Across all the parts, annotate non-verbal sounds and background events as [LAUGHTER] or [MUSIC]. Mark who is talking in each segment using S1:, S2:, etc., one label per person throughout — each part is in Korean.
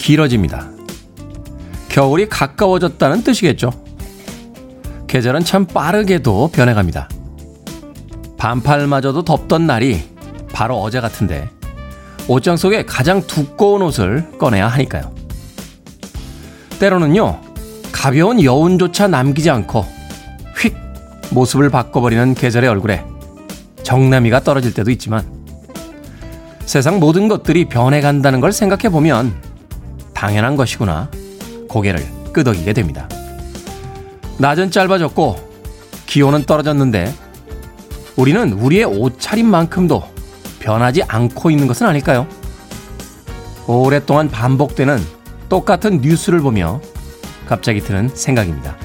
S1: 길어집니다. 겨울이 가까워졌다는 뜻이겠죠. 계절은 참 빠르게도 변해갑니다. 반팔마저도 덥던 날이 바로 어제 같은데 옷장 속에 가장 두꺼운 옷을 꺼내야 하니까요. 때로는요, 가벼운 여운조차 남기지 않고 휙 모습을 바꿔버리는 계절의 얼굴에 정남이가 떨어질 때도 있지만 세상 모든 것들이 변해간다는 걸 생각해 보면 당연한 것이구나 고개를 끄덕이게 됩니다. 낮은 짧아졌고 기온은 떨어졌는데 우리는 우리의 옷차림만큼도 변하지 않고 있는 것은 아닐까요? 오랫동안 반복되는 똑같은 뉴스를 보며 갑자기 드는 생각입니다.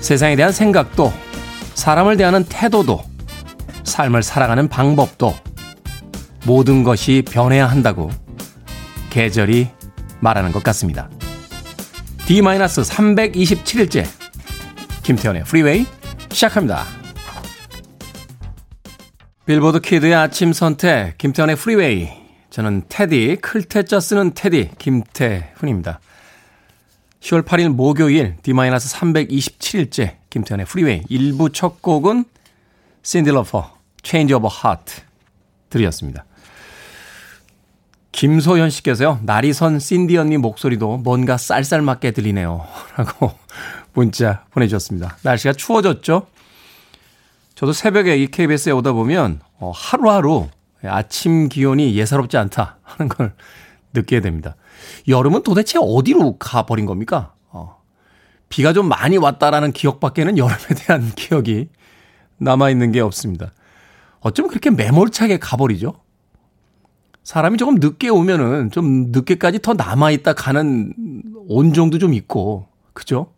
S1: 세상에 대한 생각도 사람을 대하는 태도도 삶을 살아가는 방법도 모든 것이 변해야 한다고 계절이 말하는 것 같습니다. D-327일째 김태훈의 프리웨이 시작합니다. 빌보드 키드의 아침 선택 김태훈의 프리웨이 저는 태디 클 태 자 쓰는 태디 김태훈입니다. 10월 8일 목요일 D-327일째 김태훈의 프리웨이 1부 첫 곡은 신디 러퍼 Change of Heart 들이었습니다. 김소연 씨께서요, 날이 선 신디 언니 목소리도 뭔가 쌀쌀 맞게 들리네요. [LAUGHS] 라고 문자 보내주셨습니다. 날씨가 추워졌죠? 저도 새벽에 이 KBS에 오다 보면 어, 하루하루 아침 기온이 예사롭지 않다 하는 걸 [LAUGHS] 느끼게 됩니다. 여름은 도대체 어디로 가버린 겁니까? 어, 비가 좀 많이 왔다라는 기억밖에는 여름에 [LAUGHS] 대한 기억이 남아있는 게 없습니다. 어쩌면 그렇게 매몰차게 가버리죠? 사람이 조금 늦게 오면은 좀 늦게까지 더 남아있다 가는 온정도 좀 있고, 그죠?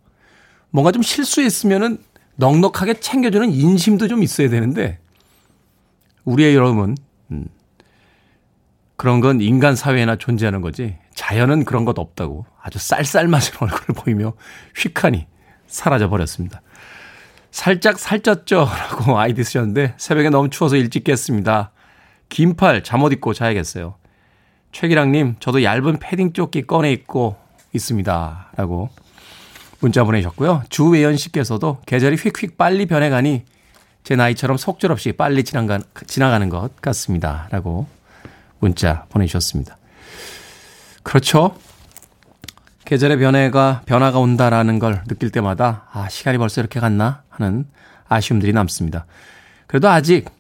S1: 뭔가 좀 실수했으면은 넉넉하게 챙겨주는 인심도 좀 있어야 되는데, 우리의 여러분, 음, 그런 건 인간 사회에나 존재하는 거지, 자연은 그런 것 없다고 아주 쌀쌀맞은 [LAUGHS] 얼굴을 보이며 휙하니 사라져버렸습니다. 살짝 살쪘죠? [LAUGHS] 라고 아이디 쓰셨는데, 새벽에 너무 추워서 일찍 깼습니다. 긴팔 잠옷 입고 자야겠어요. 최기랑님, 저도 얇은 패딩 조끼 꺼내 입고 있습니다. 라고 문자 보내셨고요. 주외연 씨께서도 계절이 휙휙 빨리 변해가니 제 나이처럼 속절없이 빨리 지나가, 지나가는 것 같습니다. 라고 문자 보내주셨습니다. 그렇죠. 계절의 변해가, 변화가 온다라는 걸 느낄 때마다, 아, 시간이 벌써 이렇게 갔나? 하는 아쉬움들이 남습니다. 그래도 아직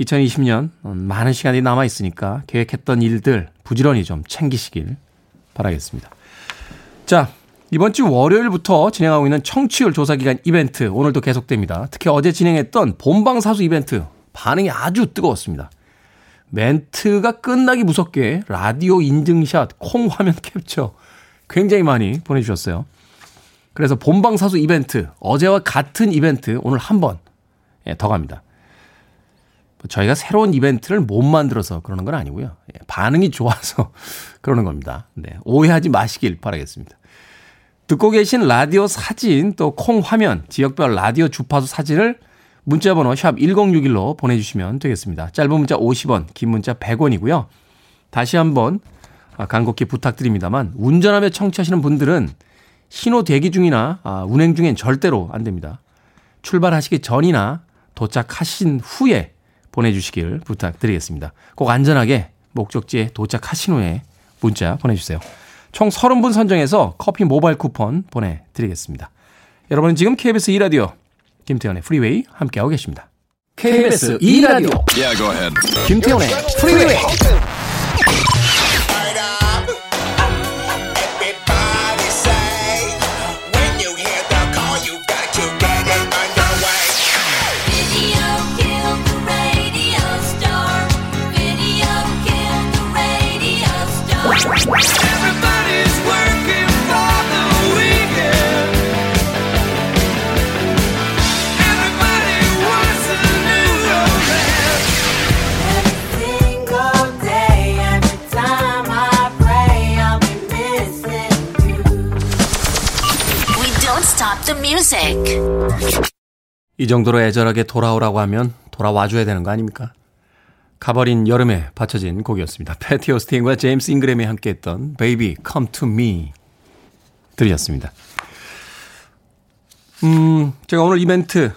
S1: 2020년 많은 시간이 남아 있으니까 계획했던 일들 부지런히 좀 챙기시길 바라겠습니다. 자, 이번 주 월요일부터 진행하고 있는 청취율 조사 기간 이벤트 오늘도 계속됩니다. 특히 어제 진행했던 본방 사수 이벤트 반응이 아주 뜨거웠습니다. 멘트가 끝나기 무섭게 라디오 인증샷, 콩 화면 캡처 굉장히 많이 보내주셨어요. 그래서 본방 사수 이벤트 어제와 같은 이벤트 오늘 한번 예, 더 갑니다. 저희가 새로운 이벤트를 못 만들어서 그러는 건 아니고요. 예, 반응이 좋아서 [LAUGHS] 그러는 겁니다. 네, 오해하지 마시길 바라겠습니다. 듣고 계신 라디오 사진 또 콩 화면 지역별 라디오 주파수 사진을 문자번호 샵 1061로 보내주시면 되겠습니다. 짧은 문자 50원, 긴 문자 100원이고요. 다시 한번 아, 간곡히 부탁드립니다만 운전하며 청취하시는 분들은 신호 대기 중이나 아, 운행 중엔 절대로 안 됩니다. 출발하시기 전이나 도착하신 후에 보내주시길 부탁드리겠습니다. 꼭 안전하게 목적지에 도착하신 후에 문자 보내주세요. 총 30분 선정해서 커피 모바일 쿠폰 보내드리겠습니다. 여러분은 지금 KBS 2라디오 김태현의 프리웨이 함께하고 계십니다. KBS 2라디오 yeah, 김태현의 프리웨이 이 정도로 애절하게 돌아오라고 하면 돌아와줘야 되는 거 아닙니까? 가버린 여름에 바쳐진 곡이었습니다. 패티 오스틴과 제임스 잉그램이 함께했던 Baby Come to Me 들으셨습니다. 음, 제가 오늘 이벤트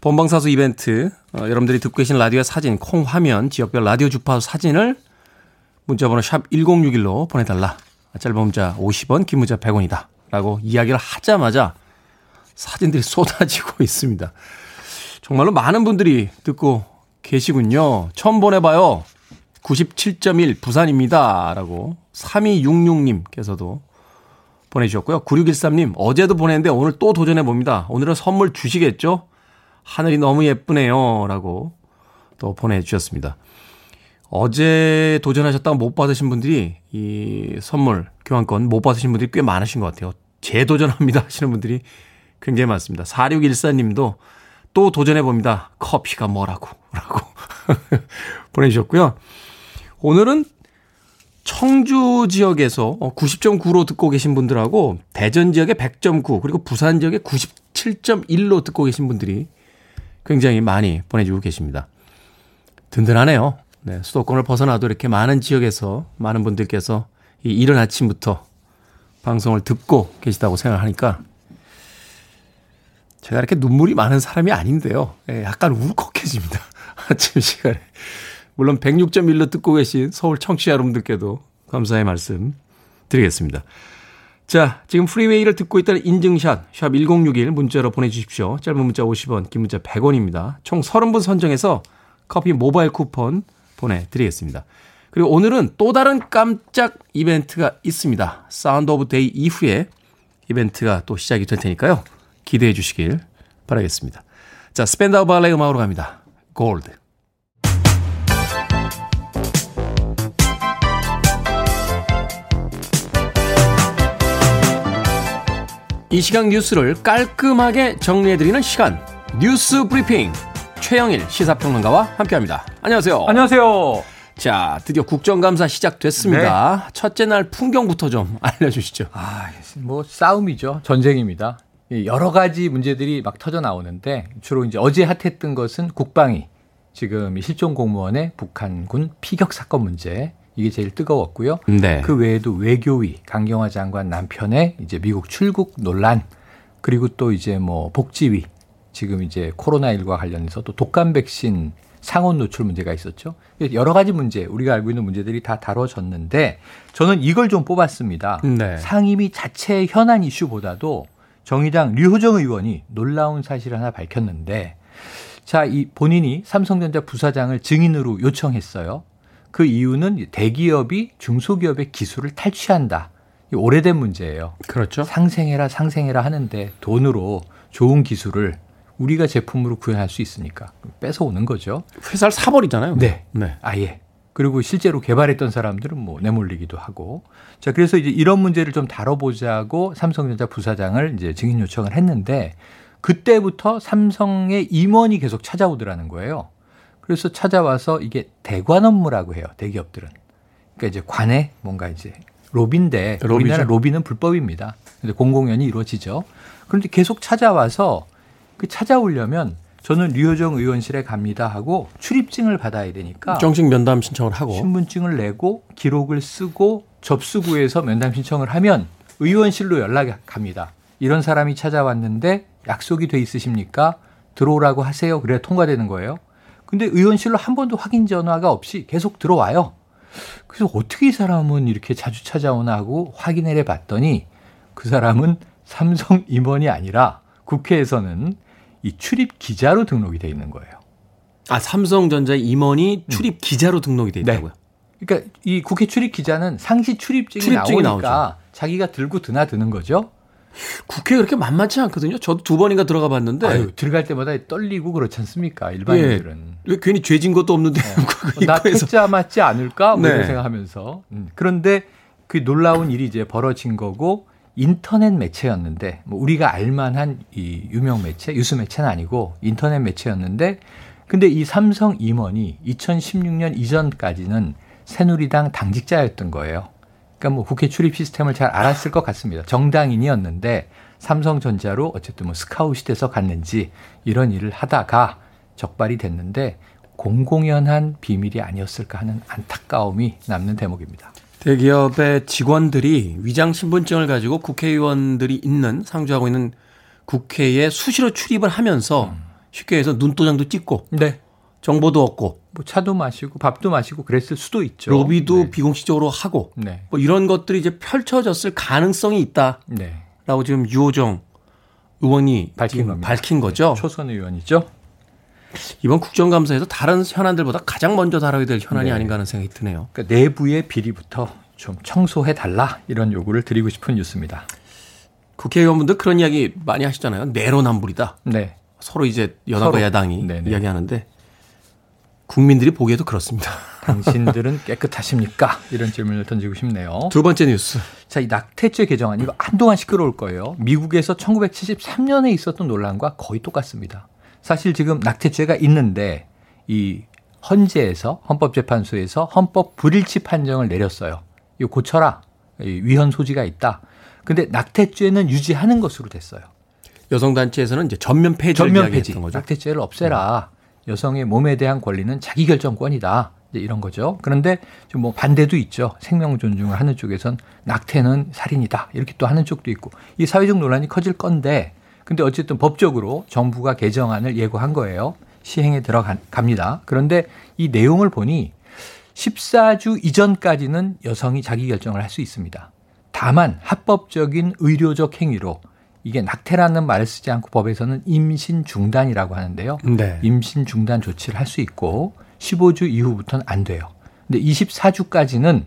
S1: 본방사수 이벤트 어, 여러분들이 듣고 계신 라디오 사진 콩 화면 지역별 라디오 주파수 사진을 문자번호 샵 1061로 보내달라. 짧은 문자 50원, 긴 문자 100원이다. 라고 이야기를 하자마자 사진들이 쏟아지고 [LAUGHS] 있습니다. 정말로 많은 분들이 듣고 계시군요. 처음 보내봐요. 97.1 부산입니다. 라고 3266님께서도 보내주셨고요. 9613님, 어제도 보냈는데 오늘 또 도전해봅니다. 오늘은 선물 주시겠죠? 하늘이 너무 예쁘네요. 라고 또 보내주셨습니다. 어제 도전하셨다가 못 받으신 분들이 이 선물 교환권 못 받으신 분들이 꽤 많으신 것 같아요. 재도전합니다 하시는 분들이 굉장히 많습니다. 4614님도 또 도전해봅니다. 커피가 뭐라고. 라고 [LAUGHS] 보내주셨고요. 오늘은 청주 지역에서 90.9로 어, 듣고 계신 분들하고 대전 지역의 100.9 그리고 부산 지역의 97.1로 듣고 계신 분들이 굉장히 많이 보내주고 계십니다. 든든하네요. 네, 수도권을 벗어나도 이렇게 많은 지역에서 많은 분들께서 이 이른 아침부터 방송을 듣고 계시다고 생각하니까 제가 이렇게 눈물이 많은 사람이 아닌데요. 예, 약간 울컥해집니다. [LAUGHS] 아침 시간에. 물론 106.1로 듣고 계신 서울 청취자 여러분들께도 감사의 말씀 드리겠습니다. 자, 지금 프리웨이를 듣고 있다는 인증샷, 샵 1061 문자로 보내주십시오. 짧은 문자 50원, 긴 문자 100원입니다. 총 30분 선정해서 커피 모바일 쿠폰 보내드리겠습니다. 그리고 오늘은 또 다른 깜짝 이벤트가 있습니다. Sound of Day 이후에 이벤트가 또 시작이 될 테니까요. 기대해 주시길 바라겠습니다. 자, Spandau Ballet 음악으로 갑니다. 골드. 이 시각 뉴스를 깔끔하게 정리해드리는 시간. 뉴스 브리핑. 최영일 시사평론가와 함께합니다. 안녕하세요.
S2: 안녕하세요.
S1: 자, 드디어 국정감사 시작됐습니다. 네. 첫째 날 풍경부터 좀 [LAUGHS] 알려주시죠.
S2: 아, 뭐 싸움이죠. 전쟁입니다. 여러 가지 문제들이 막 터져 나오는데 주로 이제 어제 핫했던 것은 국방위 지금 실종 공무원의 북한군 피격 사건 문제 이게 제일 뜨거웠고요. 네. 그 외에도 외교위 강경화 장관 남편의 이제 미국 출국 논란 그리고 또 이제 뭐 복지위 지금 이제 코로나19와 관련해서 또 독감 백신 상온 노출 문제가 있었죠. 여러 가지 문제, 우리가 알고 있는 문제들이 다 다뤄졌는데 저는 이걸 좀 뽑았습니다. 네. 상임위 자체의 현안 이슈보다도 정의당 류호정 의원이 놀라운 사실을 하나 밝혔는데 자, 이 본인이 삼성전자 부사장을 증인으로 요청했어요. 그 이유는 대기업이 중소기업의 기술을 탈취한다. 오래된 문제예요.
S1: 그렇죠.
S2: 상생해라 상생해라 하는데 돈으로 좋은 기술을 우리가 제품으로 구현할 수 있으니까 뺏어오는 거죠.
S1: 회사를 사버리잖아요.
S2: 네. 네. 아예. 그리고 실제로 개발했던 사람들은 뭐 내몰리기도 하고. 자, 그래서 이제 이런 문제를 좀 다뤄보자고 삼성전자 부사장을 이제 증인 요청을 했는데 그때부터 삼성의 임원이 계속 찾아오더라는 거예요. 그래서 찾아와서 이게 대관 업무라고 해요. 대기업들은. 그러니까 이제 관에 뭔가 이제 로비인데 우리나라 로비는 불법입니다. 근데 공공연히 이루어지죠. 그런데 계속 찾아와서 그 찾아오려면 저는 류호정 의원실에 갑니다 하고 출입증을 받아야 되니까
S1: 정식 면담 신청을 하고
S2: 신분증을 내고 기록을 쓰고 접수구에서 면담 신청을 하면 의원실로 연락이 갑니다. 이런 사람이 찾아왔는데 약속이 돼 있으십니까? 들어오라고 하세요. 그래야 통과되는 거예요. 근데 의원실로 한 번도 확인 전화가 없이 계속 들어와요. 그래서 어떻게 이 사람은 이렇게 자주 찾아오나 하고 확인을 해 봤더니 그 사람은 삼성 임원이 아니라 국회에서는 이 출입 기자로 등록이 돼 있는 거예요.
S1: 아, 삼성전자 임원이 음. 출입 기자로 등록이 돼 네. 있다고요?
S2: 네. 그러니까 이 국회 출입 기자는 상시 출입증이, 출입증이 나오니까 나오죠. 자기가 들고 드나드는 거죠.
S1: 국회 그렇게 만만치 않거든요. 저도 두 번인가 들어가 봤는데 아유,
S2: 들어갈 때마다 떨리고 그렇지 않습니까? 일반인들은 예,
S1: 왜 괜히 죄진 것도 없는데 [LAUGHS]
S2: 어. 나 퇴짜 맞지 않을까? 뭐 네. 생각하면서 음. 그런데 그 놀라운 일이 이제 벌어진 거고 인터넷 매체였는데 뭐 우리가 알만한 이 유명 매체, 유수 매체는 아니고 인터넷 매체였는데 근데 이 삼성 임원이 2016년 이전까지는 새누리당 당직자였던 거예요. 그러니까 뭐 국회 출입 시스템을 잘 알았을 것 같습니다. 정당인이었는데 삼성전자로 어쨌든 뭐 스카웃이 돼서 갔는지 이런 일을 하다가 적발이 됐는데 공공연한 비밀이 아니었을까 하는 안타까움이 남는 대목입니다.
S1: 대기업의 직원들이 위장 신분증을 가지고 국회의원들이 있는 상주하고 있는 국회에 수시로 출입을 하면서 음. 쉽게 해서 눈도장도 찍고 네. 정보도 얻고
S2: 뭐 차도 마시고 밥도 마시고 그랬을 수도 있죠.
S1: 로비도 네. 비공식적으로 하고 네. 뭐 이런 것들이 이제 펼쳐졌을 가능성이 있다라고 네. 지금 유호정 의원이 밝힌. 밝힌 거죠.
S2: 네. 초선 의원이죠.
S1: 이번 국정감사에서 다른 현안들보다 가장 먼저 다뤄야 될 현안이 네. 아닌가 하는 생각이 드네요.
S2: 그러니까 내부의 비리부터 좀 청소해 달라 이런 요구를 드리고 싶은 뉴스입니다.
S1: 국회의원분들 그런 이야기 많이 하시잖아요. 내로남불이다. 네. 서로 이제 여당과 서로. 야당이 네네. 이야기하는데 국민들이 보기에도 그렇습니다. [LAUGHS]
S2: 당신들은 깨끗하십니까? 이런 질문을 던지고 싶네요.
S1: 두 번째 뉴스.
S2: 자, 이 낙태죄 개정안 이거 한동안 시끄러울 거예요. 미국에서 1973년에 있었던 논란과 거의 똑같습니다. 사실 지금 낙태죄가 있는데 이 헌재에서 헌법재판소에서 헌법 불일치 판정을 내렸어요. 이거 고쳐라. 위헌 소지가 있다. 근데 낙태죄는 유지하는 것으로 됐어요.
S1: 여성 단체에서는 이제 전면 폐지를 전면 폐지. 거죠.
S2: 낙태죄를 없애라. 여성의 몸에 대한 권리는 자기 결정권이다. 이런 거죠. 그런데 좀 뭐 반대도 있죠. 생명 존중을 하는 쪽에선 낙태는 살인이다. 이렇게 또 하는 쪽도 있고 이 사회적 논란이 커질 건데 근데 어쨌든 법적으로 정부가 개정안을 예고한 거예요. 시행에 들어갑니다. 그런데 이 내용을 보니 14주 이전까지는 여성이 자기 결정을 할 수 있습니다. 다만 합법적인 의료적 행위로 이게 낙태라는 말을 쓰지 않고 법에서는 임신 중단이라고 하는데요. 네. 임신 중단 조치를 할 수 있고 15주 이후부터는 안 돼요. 근데 24주까지는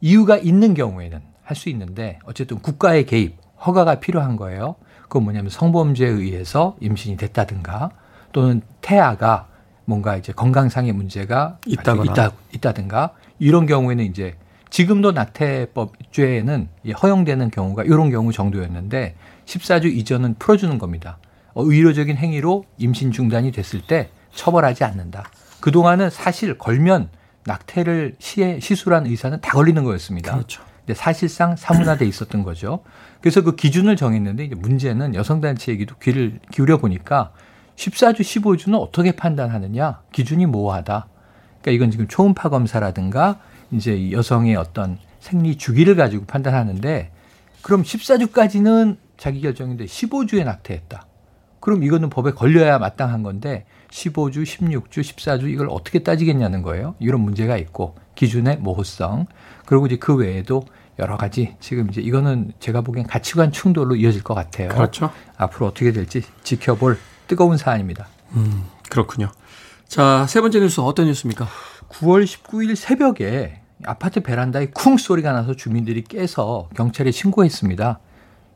S2: 이유가 있는 경우에는 할 수 있는데 어쨌든 국가의 개입, 허가가 필요한 거예요. 그건 뭐냐면 성범죄에 의해서 임신이 됐다든가 또는 태아가 뭔가 이제 건강상의 문제가 있다거나 있다, 있다든가 이런 경우에는 이제 지금도 낙태법죄에는 허용되는 경우가 이런 경우 정도였는데 14주 이전은 풀어주는 겁니다. 어, 의료적인 행위로 임신 중단이 됐을 때 처벌하지 않는다. 그동안은 사실 걸면 낙태를 시해, 시술한 의사는 다 걸리는 거였습니다. 그렇죠. 근데 사실상 사문화돼 있었던 거죠. 그래서 그 기준을 정했는데 이제 문제는 여성단체 얘기도 귀를 기울여 보니까 14주, 15주는 어떻게 판단하느냐? 기준이 모호하다. 그러니까 이건 지금 초음파 검사라든가 이제 여성의 어떤 생리 주기를 가지고 판단하는데 그럼 14주까지는 자기 결정인데 15주에 낙태했다. 그럼 이거는 법에 걸려야 마땅한 건데 15주, 16주, 14주 이걸 어떻게 따지겠냐는 거예요. 이런 문제가 있고 기준의 모호성 그리고 이제 그 외에도 여러 가지 지금 이제 이거는 제가 보기엔 가치관 충돌로 이어질 것 같아요.
S1: 그렇죠.
S2: 앞으로 어떻게 될지 지켜볼 뜨거운 사안입니다.
S1: 음, 그렇군요. 자, 세 번째 뉴스 어떤 뉴스입니까?
S2: 9월 19일 새벽에 아파트 베란다에 쿵 소리가 나서 주민들이 깨서 경찰에 신고했습니다.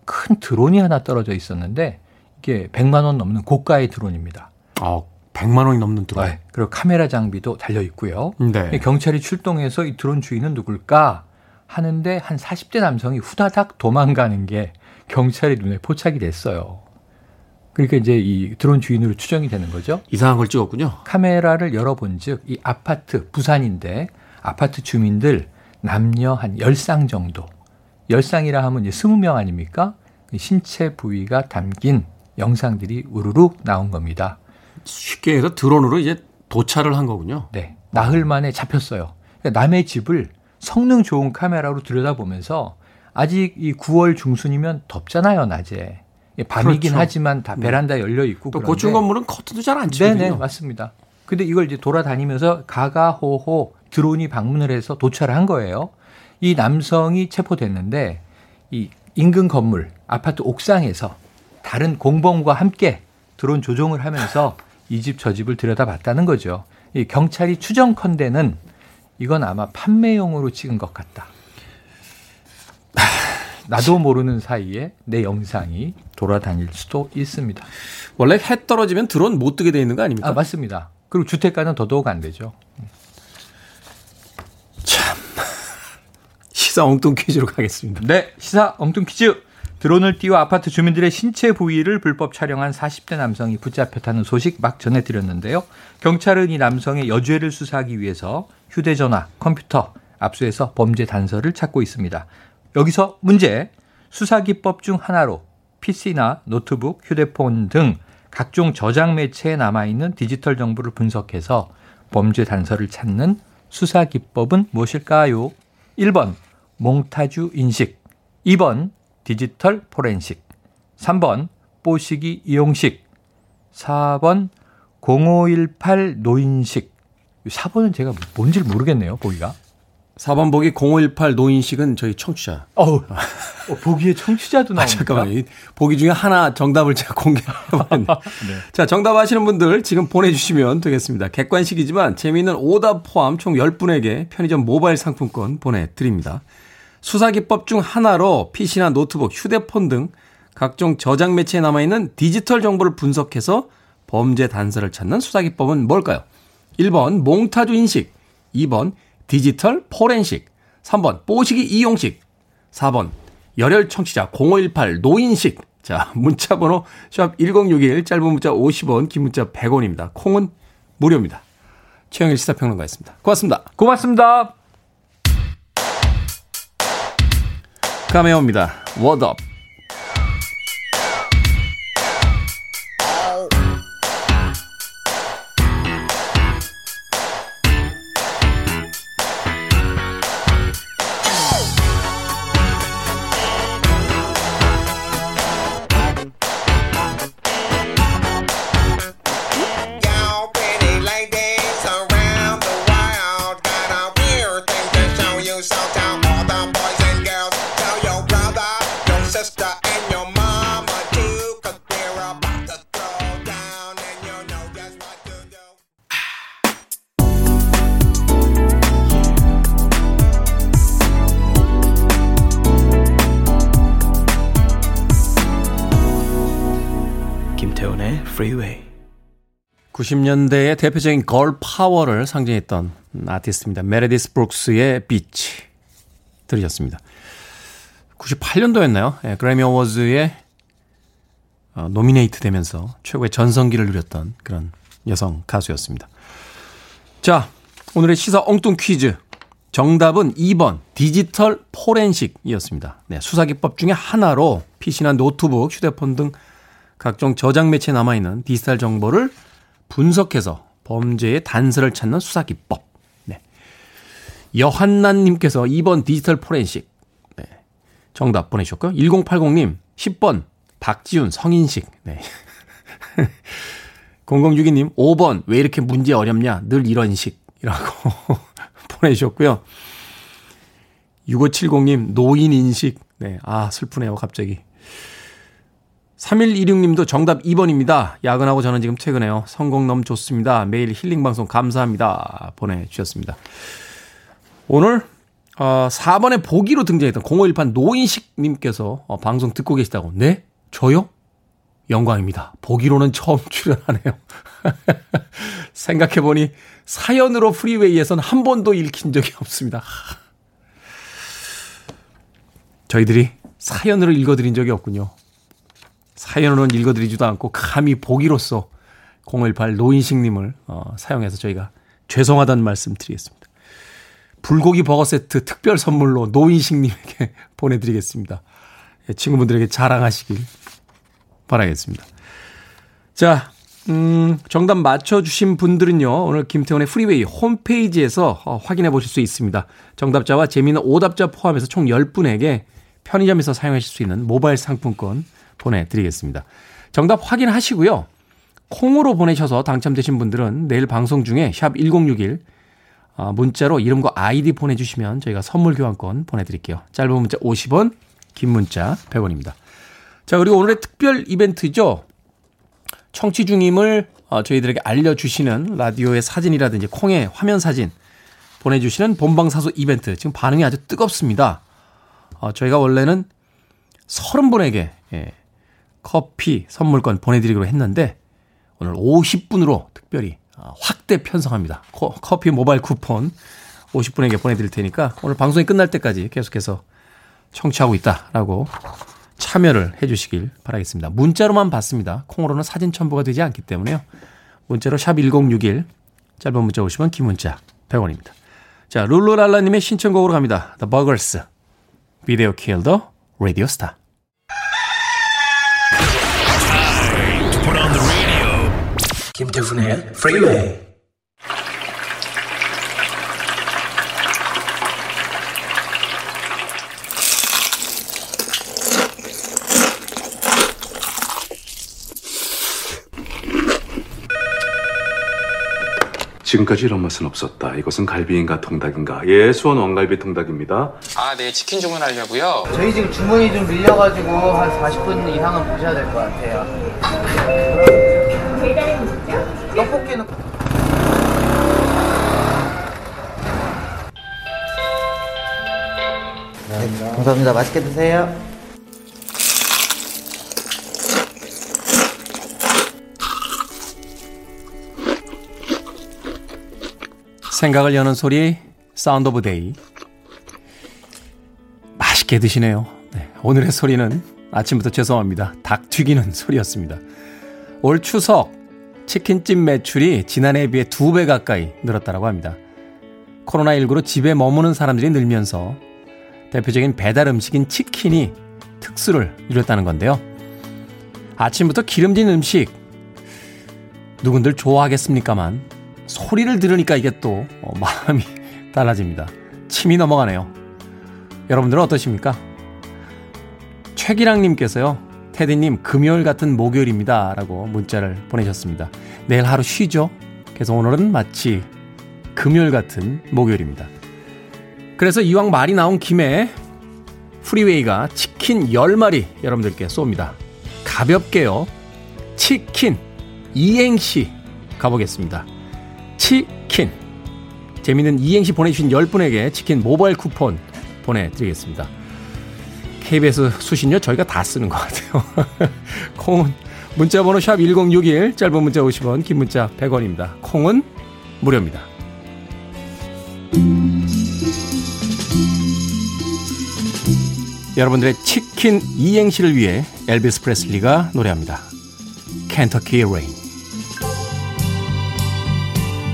S2: 큰 드론이 하나 떨어져 있었는데 이게 100만 원 넘는 고가의 드론입니다.
S1: 아, 100만 원이 넘는 드론. 네.
S2: 그리고 카메라 장비도 달려 있고요. 네. 경찰이 출동해서 이 드론 주인은 누굴까 하는데 한 40대 남성이 후다닥 도망가는 게 경찰의 눈에 포착이 됐어요. 그러니까 이제 이 드론 주인으로 추정이 되는 거죠.
S1: 이상한 걸 찍었군요.
S2: 카메라를 열어본 즉 이 아파트 부산인데 아파트 주민들 남녀 한 10쌍 정도. 10쌍이라 하면 이제 20명 아닙니까? 신체 부위가 담긴 영상들이 우르르 나온 겁니다.
S1: 쉽게 해서 드론으로 이제 도착을 한 거군요.
S2: 네. 나흘 만에 잡혔어요. 그러니까 남의 집을 성능 좋은 카메라로 들여다보면서 아직 이 9월 중순이면 덥잖아요, 낮에. 밤이긴 그렇죠. 하지만 다 네. 베란다 열려 있고
S1: 또 고층 건물은 커튼도 잘 안 치거든요.
S2: 네네 맞습니다. 근데 이걸 이제 돌아다니면서 가가호호 드론이 방문을 해서 도착을 한 거예요. 이 남성이 체포됐는데 이 인근 건물 아파트 옥상에서 다른 공범과 함께 드론 조종을 하면서 이 집 저 집을 들여다봤다는 거죠. 이 경찰이 추정컨대는 이건 아마 판매용으로 찍은 것 같다. [SIGHS] 나도 모르는 사이에 내 영상이 돌아다닐 수도 있습니다.
S1: 원래 해 떨어지면 드론 못 뜨게 돼 있는 거 아닙니까?
S2: 아, 맞습니다. 그리고 주택가는 더더욱 안 되죠.
S1: 참. [LAUGHS] 시사 엉뚱 퀴즈로 가겠습니다.
S2: 네, 시사 엉뚱 퀴즈. 드론을 띄워 아파트 주민들의 신체 부위를 불법 촬영한 40대 남성이 붙잡혔다는 소식 막 전해드렸는데요. 경찰은 이 남성의 여죄를 수사하기 위해서 휴대전화, 컴퓨터 압수해서 범죄 단서를 찾고 있습니다. 여기서 문제. 수사기법 중 하나로 PC나 노트북, 휴대폰 등 각종 저장 매체에 남아있는 디지털 정보를 분석해서 범죄 단서를 찾는 수사 기법은 무엇일까요? 1번 몽타주 인식, 2번 디지털 포렌식, 3번 뽀시기 이용식, 4번 0518 노인식. 4번은 제가 뭔지를 모르겠네요, 보기가.
S1: 4번 보기 0518 노인식은 저희 청취자.
S2: 어우, 어, 보기에 청취자도 나옵니다. 아,
S1: 잠깐만요. 보기 중에 하나 정답을 제가 공개해봤는데. [LAUGHS] 네. 자, 정답 아시는 분들 지금 보내주시면 되겠습니다. 객관식이지만 재미있는 오답 포함 총 10분에게 편의점 모바일 상품권 보내드립니다. 수사기법 중 하나로 PC나 노트북, 휴대폰 등 각종 저장 매체에 남아있는 디지털 정보를 분석해서 범죄 단서를 찾는 수사기법은 뭘까요? 1번 몽타주 인식, 2번 디지털 포렌식, 3번 뽀시기 이용식, 4번 열혈 청취자 0518 노인식. 자, 문자 번호 샵 1061 짧은 문자 50원, 긴 문자 100원입니다. 콩은 무료입니다. 최영일 시사평론가였습니다. 고맙습니다.
S2: 고맙습니다.
S1: 카메오입니다. 워드업. 90년대의 대표적인 girl power를 상징했던 아티스트입니다. 메레디스 브룩스의 Bitch 들으셨습니다. 98년도였나요? 예, 그래미 Awards에 어, 노미네이트 되면서 최고의 전성기를 누렸던 그런 여성 가수였습니다. 자, 오늘의 시사 엉뚱 퀴즈. 정답은 2번 디지털 포렌식이었습니다. 네, 수사기법 중에 하나로 PC나 노트북, 휴대폰 등 각종 저장 매체에 남아있는 디지털 정보를 분석해서 범죄의 단서를 찾는 수사 기법. 네. 여한난 님께서 2번 디지털 포렌식. 네. 정답 보내주셨고요. 1080 님, 10번 박지훈 성인식. 네. [LAUGHS] 0062 님, 5번 왜 이렇게 문제 어렵냐? 늘 이런 식이라고 [LAUGHS] 보내주셨고요. 6570님, 노인 인식. 네. 아, 슬프네요, 갑자기. 3126님도 정답 2번입니다. 야근하고 저는 지금 퇴근해요. 성공 너무 좋습니다. 매일 힐링 방송 감사합니다. 보내주셨습니다. 오늘 어, 4번에 보기로 등장했던 0518 노인식님께서 어, 방송 듣고 계시다고. 네? 저요? 영광입니다. 보기로는 처음 [LAUGHS] 출연하네요. [LAUGHS] 생각해보니 사연으로 프리웨이에선 한 번도 읽힌 적이 없습니다. [LAUGHS] 저희들이 사연으로 읽어드린 적이 없군요. 사연으로는 읽어드리지도 않고 감히 보기로써 0518 노인식님을 어, 사용해서 저희가 죄송하다는 말씀 드리겠습니다. 불고기 버거 세트 특별 선물로 노인식님에게 [LAUGHS] 보내드리겠습니다. 예, 친구분들에게 자랑하시길 바라겠습니다. 자, 음, 정답 맞춰주신 분들은요, 오늘 김태훈의 프리웨이 홈페이지에서 어, 확인해 보실 수 있습니다. 정답자와 재미있는 오답자 포함해서 총 10분에게 편의점에서 사용하실 수 있는 모바일 상품권 보내드리겠습니다. 정답 확인하시고요. 콩으로 보내셔서 당첨되신 분들은 내일 방송 중에 샵 1061 어, 문자로 이름과 아이디 보내주시면 저희가 선물 교환권 보내드릴게요. 짧은 문자 50원, 긴 문자 100원입니다. 자, 그리고 오늘의 특별 이벤트죠. 청취 중임을 어, 저희들에게 알려주시는 라디오의 사진이라든지 콩의 화면 사진 보내주시는 본방사수 이벤트. 지금 반응이 아주 뜨겁습니다. 어, 저희가 원래는 30분에게 예, 커피 선물권 보내드리기로 했는데 오늘 50분으로 특별히 어, 확대 편성합니다. 커피 모바일 쿠폰 50분에게 보내드릴 테니까 오늘 방송이 끝날 때까지 계속해서 청취하고 있다라고 참여를 해주시길 바라겠습니다. 문자로만 받습니다. 콩으로는 사진 첨부가 되지 않기 때문에요. 문자로 샵 1061, 짧은 문자 오시면 긴 문자 100원입니다. 자, 룰루랄라님의 신청곡으로 갑니다. The Buggers, Video Kill the Radio Star. 김태훈의 프리메이
S3: 지금까지 이런 맛은 없었다. 이것은 갈비인가 통닭인가? 예, 수원 왕갈비 통닭입니다.
S4: 아, 네, 치킨 주문하려고요.
S5: 저희 지금 주문이 좀 밀려가지고 한 40분 이상은 보셔야 될 것 같아요. 떡볶이는 네, 감사합니다. 맛있게 드세요.
S1: 생각을 여는 소리 Sound of Day 맛있게 드시네요. 네, 오늘의 소리는 아침부터 죄송합니다. 닭 튀기는 소리였습니다. 올 추석 치킨집 매출이 지난해에 비해 두 배 가까이 늘었다고 합니다. 코로나19로 집에 머무는 사람들이 늘면서 대표적인 배달 음식인 치킨이 특수를 이뤘다는 건데요. 아침부터 기름진 음식 누군들 좋아하겠습니까만 소리를 들으니까 이게 또 어, [LAUGHS] 마음이 달라집니다. 침이 넘어가네요. 여러분들은 어떠십니까? 최기랑님께서요. 테디님 금요일 같은 목요일입니다. 라고 문자를 보내셨습니다. 내일 하루 쉬죠? 그래서 오늘은 마치 금요일 같은 목요일입니다. 그래서 이왕 말이 나온 김에 프리웨이가 치킨 10마리 여러분들께 쏩니다. 가볍게요. 치킨 이행시 가보겠습니다. 치킨. 재밌는 이행시 보내주신 10분에게 치킨 모바일 쿠폰 보내드리겠습니다. KBS 수신료 저희가 다 쓰는 것 같아요. [LAUGHS] 콩은 문자 번호 샵 1061, 짧은 문자 50원, 긴 문자 100원입니다. 콩은 무료입니다. 여러분들의 치킨 이행시를 위해 엘비스 프레슬리가 노래합니다. 켄터키 레인.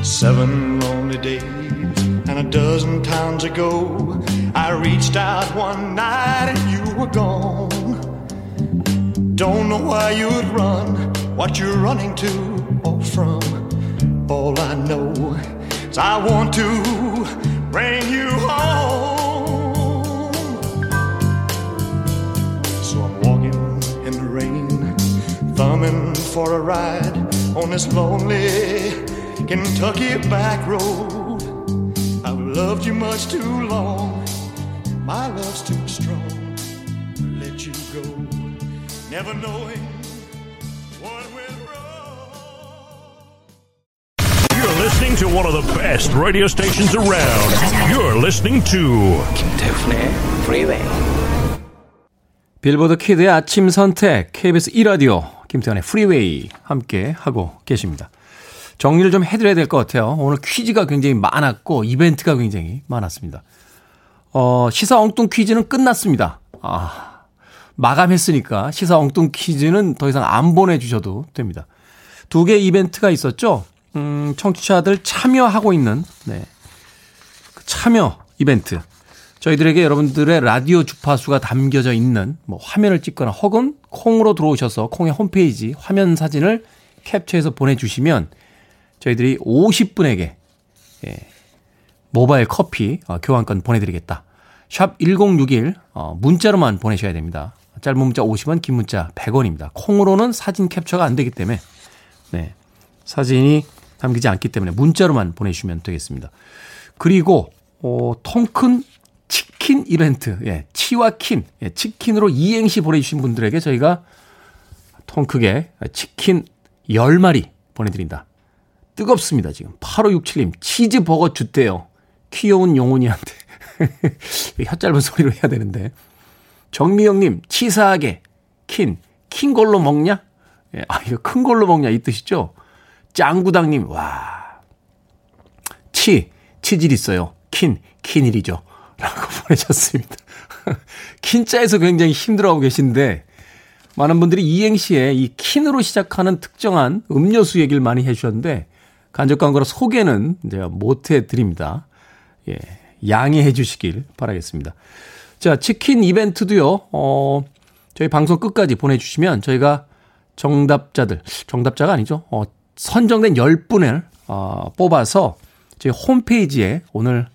S6: Seven lonely days a dozen towns ago, I reached out one night and you were gone. Don't know why you'd run, what you're running to or from. All I know is I want to bring you home. So I'm walking in the rain, thumbing for a ride on this lonely Kentucky back road. Loved you much too long. My love's too strong to let you go. Never knowing what went wrong.
S7: You're listening to one of the best radio stations around. You're listening to
S4: 김태훈의 프리웨이.
S1: 빌보드 kid의 아침 선택 KBS 1라디오 김태훈의 프리웨이 함께 하고 계십니다. 정리를 좀 해드려야 될 것 같아요. 오늘 퀴즈가 굉장히 많았고 이벤트가 굉장히 많았습니다. 어, 시사 엉뚱 퀴즈는 끝났습니다. 아, 마감했으니까 시사 엉뚱 퀴즈는 더 이상 안 보내주셔도 됩니다. 두 개 이벤트가 있었죠. 음, 청취자들 참여하고 있는 네, 그 참여 이벤트. 저희들에게 여러분들의 라디오 주파수가 담겨져 있는 뭐 화면을 찍거나 혹은 콩으로 들어오셔서 콩의 홈페이지 화면 사진을 캡처해서 보내주시면 저희들이 50분에게 예, 모바일 커피 어, 교환권 보내드리겠다. 샵 1061 어, 문자로만 보내셔야 됩니다. 짧은 문자 50원, 긴 문자 100원입니다. 콩으로는 사진 캡처가 안 되기 때문에 네, 사진이 담기지 않기 때문에 문자로만 보내주시면 되겠습니다. 그리고 어, 통큰 치킨 이벤트, 예, 치와 킨, 예, 치킨으로 이행시 보내주신 분들에게 저희가 통 크게 치킨 10마리 보내드린다. 뜨겁습니다, 지금. 8567님, 치즈버거 주대요. 귀여운 용훈이한테. [LAUGHS] 혀 짧은 소리로 해야 되는데. 정미영님, 치사하게, 킨, 킨 걸로 먹냐? 예, 아, 이거 큰 걸로 먹냐? 이 뜻이죠? 짱구당님, 와. 치, 치질 있어요. 킨, 킨일이죠. 라고 [LAUGHS] 보내셨습니다. [LAUGHS] 킨자에서 굉장히 힘들어하고 계신데, 많은 분들이 이행시에 이 킨으로 시작하는 특정한 음료수 얘기를 많이 해주셨는데, 간접 광고라 소개는 제가 못 해 드립니다. 예, 양해해 주시길 바라겠습니다. 자, 치킨 이벤트도요, 어, 저희 방송 끝까지 보내주시면 저희가 정답자들, 정답자가 아니죠. 어, 선정된 10분을 어, 뽑아서 저희 홈페이지에 오늘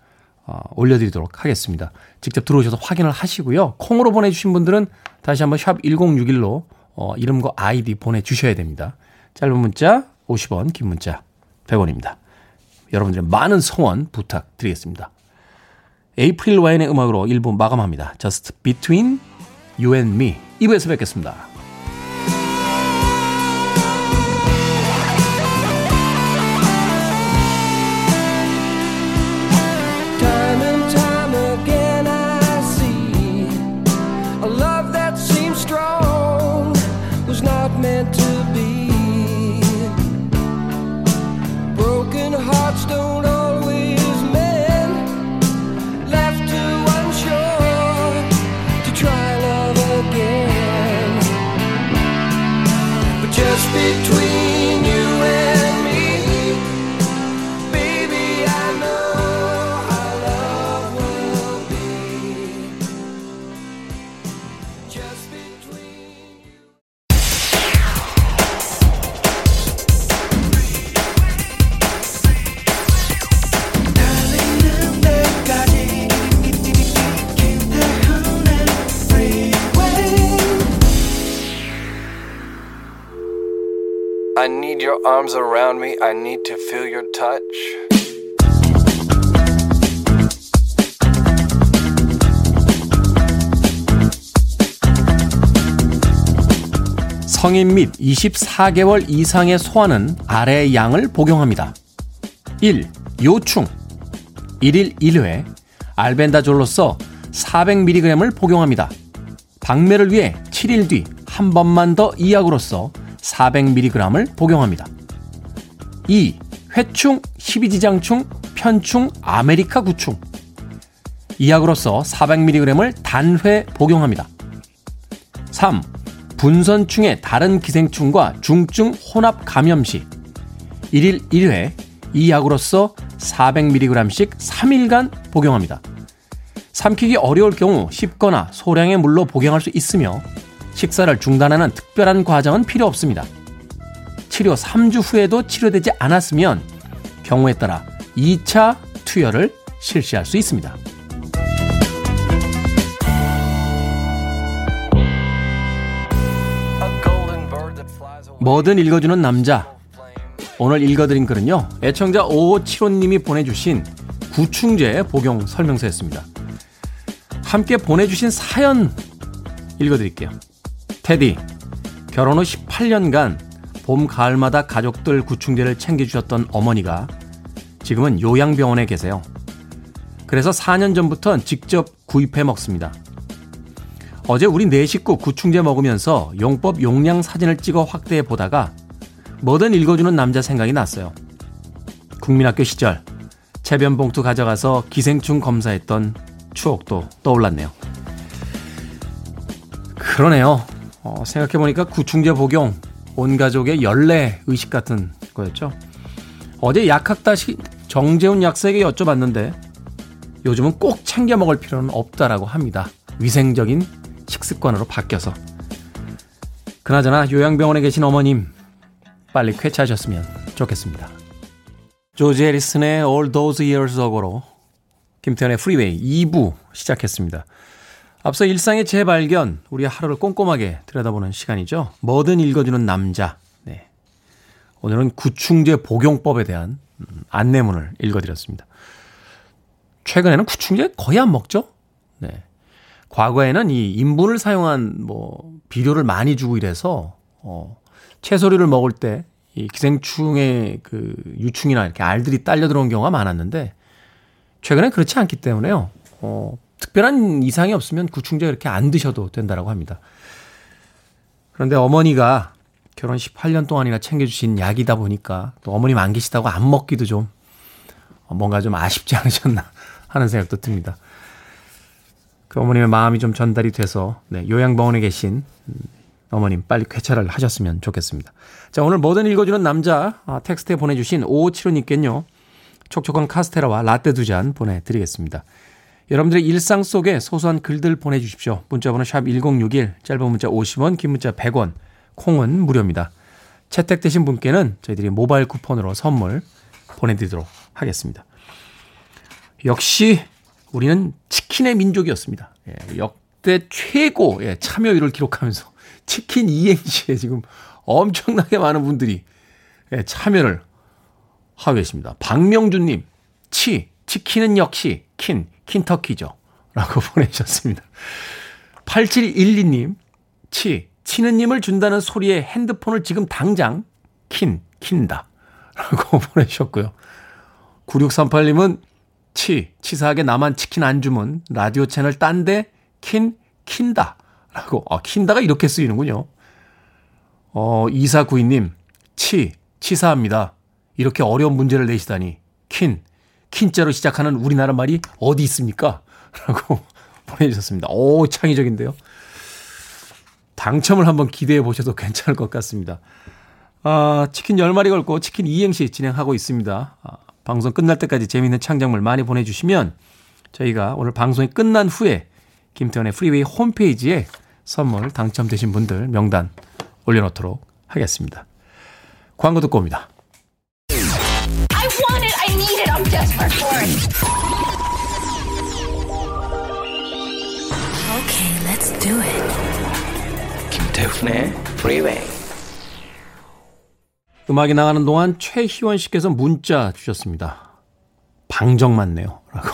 S1: 어, 올려드리도록 하겠습니다. 직접 들어오셔서 확인을 하시고요. 콩으로 보내주신 분들은 다시 한번 샵 1061로 어, 이름과 아이디 보내주셔야 됩니다. 짧은 문자 50원, 긴 문자 100원입니다. 여러분들의 많은 성원 부탁드리겠습니다. 에이프릴 와인의 음악으로 1부 마감합니다. Just Between You and Me 2부에서 뵙겠습니다.
S8: Arms around me. I need to feel your touch.
S1: 성인 및 24개월 이상의 소아는 아래의 양을 복용합니다. 1. 요충 1일 1회 알벤다졸로서 400mg을 복용합니다. 방매를 위해 7일 뒤 한 번만 더 이 약으로서 400mg을 복용합니다. 2. 회충, 십이지장충, 편충, 아메리카 구충 이 약으로서 400mg을 단회 복용합니다. 3. 분선충의 다른 기생충과 중증 혼합 감염 시 1일 1회 이 약으로서 400mg씩 3일간 복용합니다. 삼키기 어려울 경우 씹거나 소량의 물로 복용할 수 있으며 식사를 중단하는 특별한 과정은 필요 없습니다. 치료 3주 후에도 치료되지 않았으면 경우에 따라 2차 투여를 실시할 수 있습니다. 뭐든 읽어주는 남자. 오늘 읽어드린 글은요, 애청자 5575님이 보내주신 구충제 복용 설명서였습니다. 함께 보내주신 사연 읽어드릴게요. 테디, 결혼 후 18년간 봄, 가을마다 가족들 구충제를 챙겨주셨던 어머니가 지금은 요양병원에 계세요. 그래서 4년 전부터 직접 구입해 먹습니다. 어제 우리 네 식구 구충제 먹으면서 용법 용량 사진을 찍어 확대해 보다가 뭐든 읽어주는 남자 생각이 났어요. 국민학교 시절 체변 봉투 가져가서 기생충 검사했던 추억도 떠올랐네요. 그러네요. 어, 생각해보니까 구충제 복용 온 가족의 연례 의식 같은 거였죠. 어제 약학다시 정재훈 약사에게 여쭤봤는데 요즘은 꼭 챙겨 먹을 필요는 없다라고 합니다. 위생적인 식습관으로 바뀌어서. 그나저나 요양병원에 계신 어머님 빨리 쾌차하셨으면 좋겠습니다. 조지 해리슨의 All Those Years Ago로 김태현의 프리웨이 2부 시작했습니다. 앞서 일상의 재발견, 우리 하루를 꼼꼼하게 들여다보는 시간이죠. 뭐든 읽어주는 남자. 네. 오늘은 구충제 복용법에 대한 음, 안내문을 읽어드렸습니다. 최근에는 구충제 거의 안 먹죠? 네. 과거에는 이 인분을 사용한 뭐 비료를 많이 주고 이래서 어 채소류를 먹을 때 이 기생충의 그 유충이나 이렇게 알들이 딸려 들어온 경우가 많았는데 최근엔 그렇지 않기 때문에요. 어 특별한 이상이 없으면 구충제 그렇게 안 드셔도 된다라고 합니다. 그런데 어머니가 결혼 18년 동안이나 챙겨주신 약이다 보니까 또 어머님 안 계시다고 안 먹기도 좀 뭔가 좀 아쉽지 않으셨나 [LAUGHS] 하는 생각도 듭니다. 그 어머님의 마음이 좀 전달이 돼서 네, 요양병원에 계신 음, 어머님 빨리 쾌차를 하셨으면 좋겠습니다. 자 오늘 뭐든 읽어주는 남자 아, 텍스트에 보내주신 5575님께는요. 촉촉한 카스테라와 라떼 두 잔 보내드리겠습니다. 여러분들의 일상 속에 소소한 글들 보내주십시오. 문자번호 샵 1061, 짧은 문자 50원, 긴 문자 100원, 콩은 무료입니다. 채택되신 분께는 저희들이 모바일 쿠폰으로 선물 보내드리도록 하겠습니다. 역시 우리는 치킨의 민족이었습니다. 예, 역대 최고 예, 참여율을 기록하면서 치킨 이행시에 지금 엄청나게 많은 분들이 예, 참여를 하고 계십니다. 박명준님, 치, 치킨은 역시 킨, 킨터키죠. 라고 [LAUGHS] 보내주셨습니다. 8712님, 치, 치느님을 준다는 소리에 핸드폰을 지금 당장 킨, 킨다. 라고 [LAUGHS] 보내주셨고요. 9638님은 치, 치사하게 나만 치킨 안 주면 라디오 채널 딴데 킨, 킨다. 라고, 아, 킨다가 이렇게 쓰이는군요. 어, 2492님, 치, 치사합니다. 이렇게 어려운 문제를 내시다니. 킨, 킨자로 시작하는 우리나라 말이 어디 있습니까? [LAUGHS] 라고 [LAUGHS] 보내주셨습니다. 오, 창의적인데요. 당첨을 한번 기대해 보셔도 괜찮을 것 같습니다. 아, 치킨 10마리 걸고 치킨 이행시 진행하고 있습니다. 아, 방송 끝날 때까지 재미있는 창작물 많이 보내주시면 저희가 오늘 방송이 끝난 후에 김태현의 프리웨이 홈페이지에 선물 당첨되신 분들 명단 올려놓도록 하겠습니다. 광고 듣고 옵니다.
S9: Need it. I'm desperate for it.
S10: Okay, let's do it.
S4: 김태훈의 프리웨이
S1: 음악이 나가는 동안 최희원 씨께서 문자 주셨습니다. 방정 맞네요. 라고.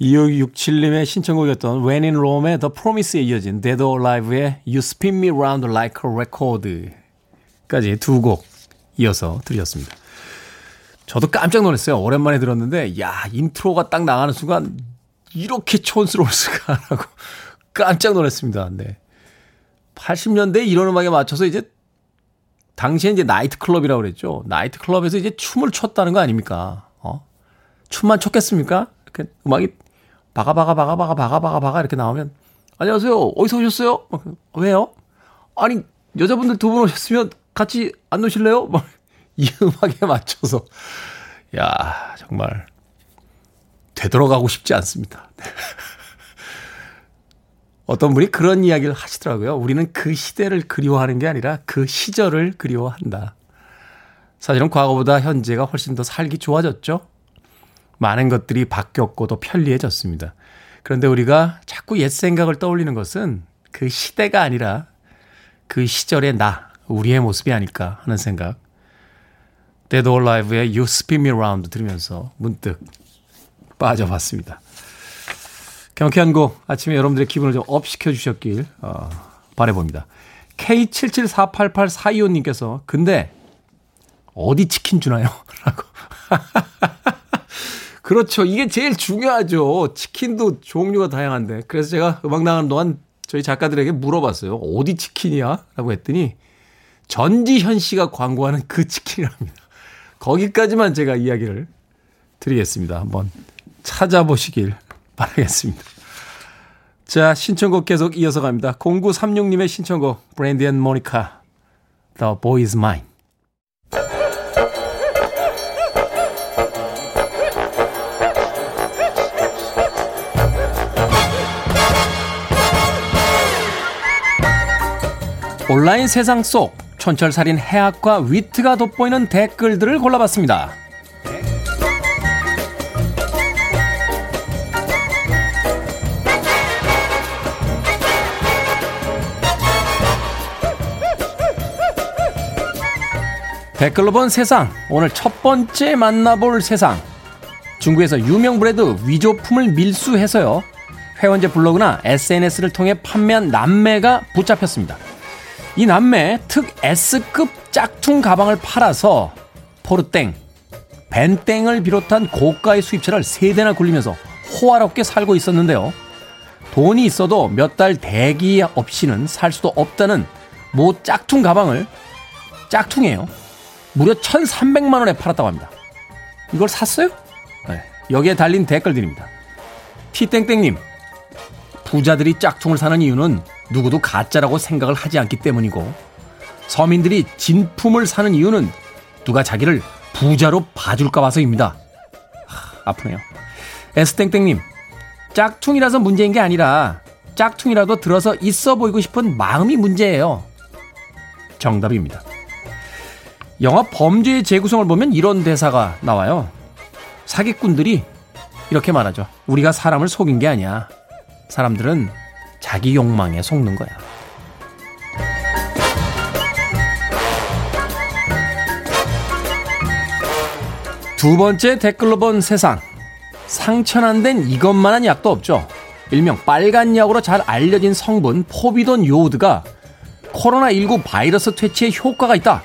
S1: 2567님의 신청곡이었던 When in Rome의 The Promise에 이어진 Dead or Alive의 You Spin Me Round Like a Record 까지 두 곡 이어서 들으셨습니다. 저도 깜짝 놀랐어요. 오랜만에 들었는데, 야, intro가 딱 나가는 순간 이렇게 촌스러울 수가 라고 [LAUGHS] 깜짝 놀랐습니다. 네. 80년대 이런 음악에 맞춰서 이제 당시에 이제 나이트 클럽이라고 그랬죠. 나이트 클럽에서 이제 춤을 췄다는 거 아닙니까? 어? 춤만 췄겠습니까? 이렇게 음악이 바가 바가 바가 바가 바가 바가 바가 이렇게 나오면 안녕하세요. 어디서 오셨어요? 왜요? 아니 여자분들 두 분 오셨으면 같이 안 노실래요? [LAUGHS] 이 음악에 맞춰서 야 정말 되돌아가고 싶지 않습니다. [LAUGHS] 어떤 분이 그런 이야기를 하시더라고요. 우리는 그 시대를 그리워하는 게 아니라 그 시절을 그리워한다. 사실은 과거보다 현재가 훨씬 더 살기 좋아졌죠. 많은 것들이 바뀌었고 더 편리해졌습니다. 그런데 우리가 자꾸 옛 생각을 떠올리는 것은 그 시대가 아니라 그 시절의 나, 우리의 모습이 아닐까 하는 생각. Dead or Alive의 You Spin Me Round 들으면서 문득 빠져봤습니다. 경쾌한 곡 아침에 여러분들의 기분을 좀 up 시켜 주셨길 어, 바래봅니다. K77488425님께서 근데 어디 치킨 주나요? [LAUGHS] 라고 그렇죠. 이게 제일 중요하죠. 치킨도 종류가 다양한데. 그래서 제가 음악 나가는 동안 저희 작가들에게 물어봤어요. 어디 치킨이야? 라고 했더니 전지현 씨가 광고하는 그 치킨이랍니다. 거기까지만 제가 이야기를 드리겠습니다. 한번 찾아보시길 바라겠습니다. 자, 신청곡 계속 이어서 갑니다. 0936님의 신청곡, 브랜디 앤 모니카, The Boy is Mine. 온라인 세상 속 촌철살인 해학과 위트가 돋보이는 댓글들을 골라봤습니다. 댓글로 본 세상. 오늘 첫 번째 만나볼 세상. 중국에서 유명 브랜드 위조품을 밀수해서요. 회원제 블로그나 SNS를 통해 판매한 남매가 붙잡혔습니다. 이 남매 특 S급 짝퉁 가방을 팔아서 포르땡, 벤땡을 비롯한 고가의 수입차를 세 대나 굴리면서 호화롭게 살고 있었는데요. 돈이 있어도 몇 달 대기 없이는 살 수도 없다는 모 짝퉁 가방을 짝퉁이에요. 무려 1,300만 원에 팔았다고 합니다. 이걸 샀어요? 네. 여기에 달린 댓글들입니다. 티땡땡님, 부자들이 짝퉁을 사는 이유는 누구도 가짜라고 생각을 하지 않기 때문이고, 서민들이 진품을 사는 이유는 누가 자기를 부자로 봐줄까 봐서입니다. 하, 아프네요. 에스땡땡님, 짝퉁이라서 문제인 게 아니라 짝퉁이라도 들어서 있어 보이고 싶은 마음이 문제예요. 정답입니다. 영화 범죄의 재구성을 보면 이런 대사가 나와요. 사기꾼들이 이렇게 말하죠. 우리가 사람을 속인 게 아니야. 사람들은 자기 욕망에 속는 거야. 두 번째 댓글로 본 세상. 상처 안된 이것만한 약도 없죠. 일명 빨간 약으로 잘 알려진 성분 포비돈 요오드가 코로나19 바이러스 퇴치에 효과가 있다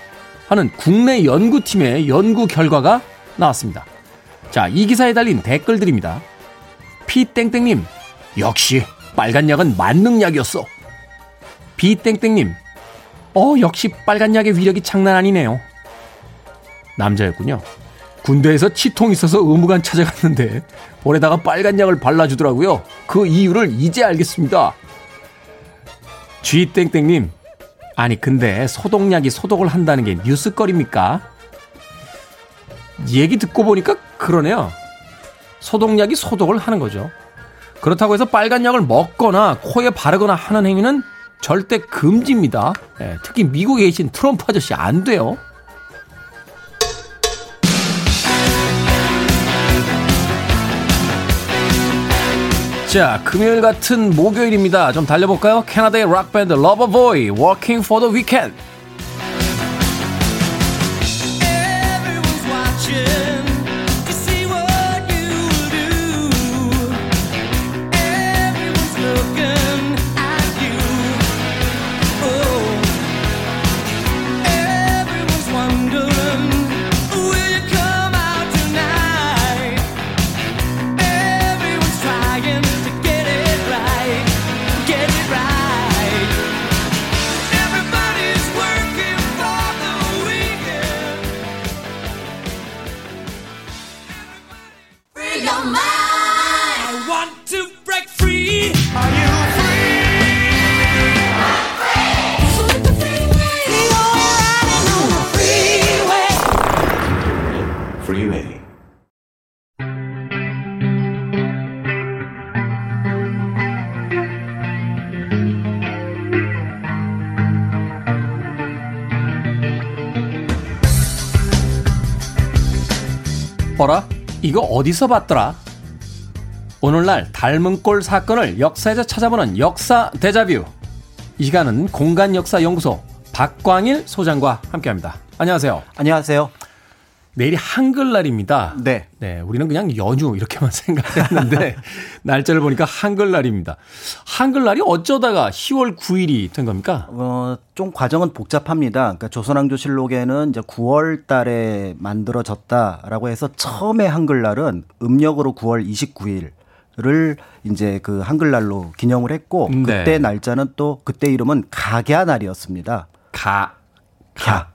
S1: 하는 국내 연구팀의 연구 결과가 나왔습니다. 자, 이 기사에 달린 댓글들입니다. 피땡땡님, 역시 빨간 약은 만능약이었어. 비땡땡님, 어, 역시 빨간 약의 위력이 장난 아니네요. 남자였군요. 군대에서 치통 있어서 의무관 찾아갔는데 볼에다가 빨간 약을 발라주더라고요. 그 이유를 이제 알겠습니다. 쥐땡땡님, 아니 근데 소독약이 소독을 한다는 게 뉴스거리입니까? 얘기 듣고 보니까 그러네요. 소독약이 소독을 하는 거죠. 그렇다고 해서 빨간 약을 먹거나 코에 바르거나 하는 행위는 절대 금지입니다. 예, 특히 미국에 계신 트럼프 아저씨 안 돼요. 자, 금요일 같은 목요일입니다. 좀 달려볼까요? 캐나다의 락밴드 러버보이 for the Weekend
S8: freeway.
S1: 어라? 이거 어디서 봤더라? 오늘날 닮은 꼴 사건을 역사에서 찾아보는 역사 대자뷰. 이 시간은 공간역사연구소 박광일 소장과 함께합니다. 안녕하세요.
S11: 안녕하세요.
S1: 내일이 한글날입니다.
S11: 네.
S1: 네, 우리는 그냥 연휴 이렇게만 [LAUGHS] 생각했는데 날짜를 보니까 한글날입니다. 한글날이 어쩌다가 10월 9일이 된 겁니까?
S11: 어, 좀 과정은 복잡합니다. 그러니까 조선왕조실록에는 이제 9월 달에 만들어졌다라고 해서 처음에 한글날은 음력으로 9월 29일을 이제 그 한글날로 기념을 했고
S1: 네.
S11: 그때 날짜는 또 그때 이름은 각야날이었습니다.
S1: 가,
S11: 가.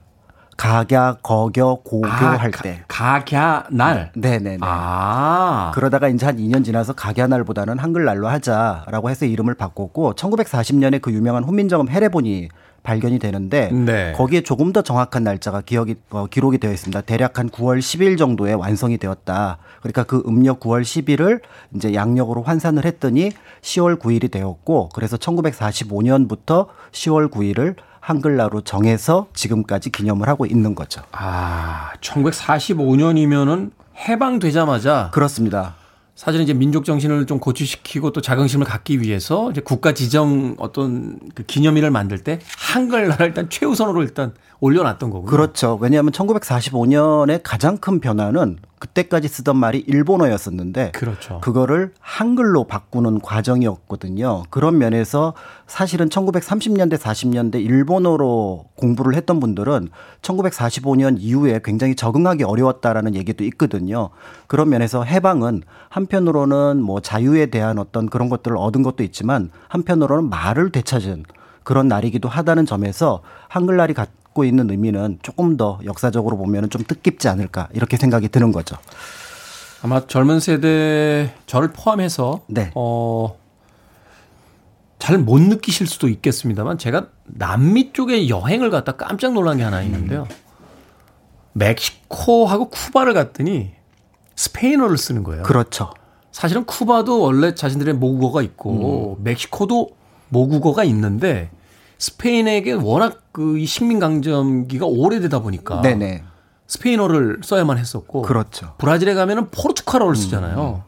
S11: 각야, 거겨, 고교
S1: 아,
S11: 할
S1: 가-
S11: 때.
S1: 각야날.
S11: 네네네.
S1: 아.
S11: 그러다가 이제 한 2년 지나서 각야날보다는 한글날로 하자라고 해서 이름을 바꿨고 1940년에 그 유명한 훈민정음 해례본이 발견이 되는데
S1: 네.
S11: 거기에 조금 더 정확한 날짜가 기억이 어, 기록이 되어 있습니다. 대략 한 9월 10일 정도에 완성이 되었다. 그러니까 그 음력 9월 10일을 이제 양력으로 환산을 했더니 10월 9일이 되었고 그래서 1945년부터 10월 9일을 한글날로 정해서 지금까지 기념을 하고 있는 거죠.
S1: 아, 1945년이면은 해방되자마자
S11: 그렇습니다.
S1: 사실은 이제 민족 정신을 좀 고취시키고 또 자긍심을 갖기 위해서 이제 국가 지정 어떤 그 기념일을 만들 때 한글날을 일단 최우선으로 일단 올려놨던 거고요.
S11: 그렇죠. 왜냐하면 1945년의 가장 큰 변화는 그때까지 쓰던 말이 일본어였었는데
S1: 그렇죠.
S11: 그거를 한글로 바꾸는 과정이었거든요. 그런 면에서 사실은 1930년대 40년대 일본어로 공부를 했던 분들은 1945년 이후에 굉장히 적응하기 어려웠다라는 얘기도 있거든요. 그런 면에서 해방은 한편으로는 뭐 자유에 대한 어떤 그런 것들을 얻은 것도 있지만 한편으로는 말을 되찾은 그런 날이기도 하다는 점에서 한글날이 갖고 있는 의미는 조금 더 역사적으로 보면 좀 뜻깊지 않을까 이렇게 생각이 드는 거죠.
S1: 아마 젊은 세대 저를 포함해서
S11: 네.
S1: 어, 잘 못 느끼실 수도 있겠습니다만 제가 남미 쪽에 여행을 갔다 깜짝 놀란 게 하나 있는데요. 멕시코하고 쿠바를 갔더니 스페인어를 쓰는 거예요.
S11: 그렇죠.
S1: 사실은 쿠바도 원래 자신들의 모국어가 있고 멕시코도 모국어가 있는데 스페인에게 워낙 그 이 식민 강점기가 오래되다 보니까
S11: 네네.
S1: 스페인어를 써야만 했었고
S11: 그렇죠.
S1: 브라질에 가면은 포르투갈어를 쓰잖아요.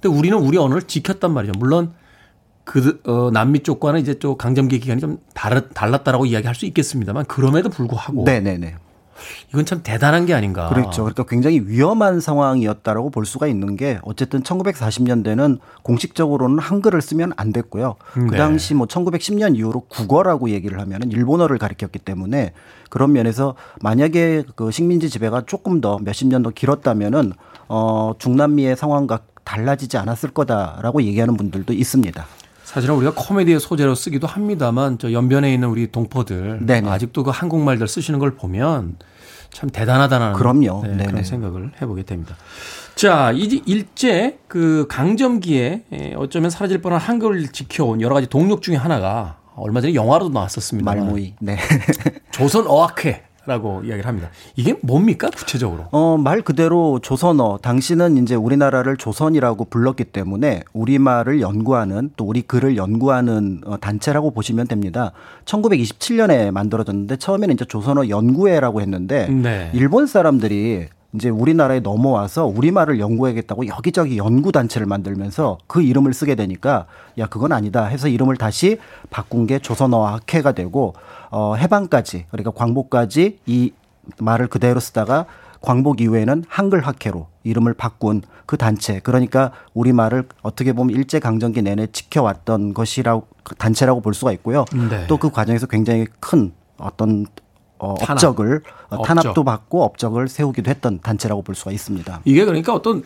S1: 근데 우리는 우리 언어를 지켰단 말이죠. 물론 그 어, 남미 쪽과는 이제 또 강점기 기간이 좀 다르, 달랐다라고 이야기할 수 있겠습니다만 그럼에도 불구하고
S11: 네네네.
S1: 이건 참 대단한 게 아닌가.
S11: 그렇죠. 그러니까 굉장히 위험한 상황이었다라고 볼 수가 있는 게 어쨌든 1940년대는 공식적으로는 한글을 쓰면 안 됐고요.
S1: 네.
S11: 그 당시 뭐 1910년 이후로 국어라고 얘기를 하면은 일본어를 가리켰기 때문에 그런 면에서 만약에 그 식민지 지배가 조금 더 몇십 년 더 길었다면은 어 중남미의 상황과 달라지지 않았을 거다라고 얘기하는 분들도 있습니다.
S1: 사실은 우리가 코미디의 소재로 쓰기도 합니다만 저 연변에 있는 우리 동포들
S11: 네네.
S1: 아직도 그 한국말들 쓰시는 걸 보면 참 대단하다는
S11: 그럼요.
S1: 네. 그런 생각을 해보게 됩니다. 자, 이제 일제 그 강점기에 에, 어쩌면 사라질 뻔한 한글을 지켜온 여러 가지 동력 중에 하나가 얼마 전에 영화로도 나왔었습니다.
S11: 말모이. 네.
S1: 조선 어학회 라고 이야기를 합니다. 이게 뭡니까 구체적으로?
S11: 어, 말 그대로 조선어. 당시는 이제 우리나라를 조선이라고 불렀기 때문에 우리말을 연구하는 또 우리 글을 연구하는 어, 단체라고 보시면 됩니다. 1927년에 만들어졌는데 처음에는 이제 조선어 연구회라고 했는데
S1: 네.
S11: 일본 사람들이 이제 우리나라에 넘어와서 우리말을 연구하겠다고 여기저기 연구 단체를 만들면서 그 이름을 쓰게 되니까 야 그건 아니다 해서 이름을 다시 바꾼 게 조선어 학회가 되고 어 해방까지 그러니까 광복까지 이 말을 그대로 쓰다가 광복 이후에는 한글 학회로 이름을 바꾼 그 단체 그러니까 우리 말을 어떻게 보면 일제 강점기 내내 지켜왔던 것이라고 단체라고 볼 수가 있고요.
S1: 네.
S11: 또그 과정에서 굉장히 큰 어떤 어,
S1: 탄압.
S11: 업적을 어. 탄압도 받고 업적을 세우기도 했던 단체라고 볼 수가 있습니다.
S1: 이게 그러니까 어떤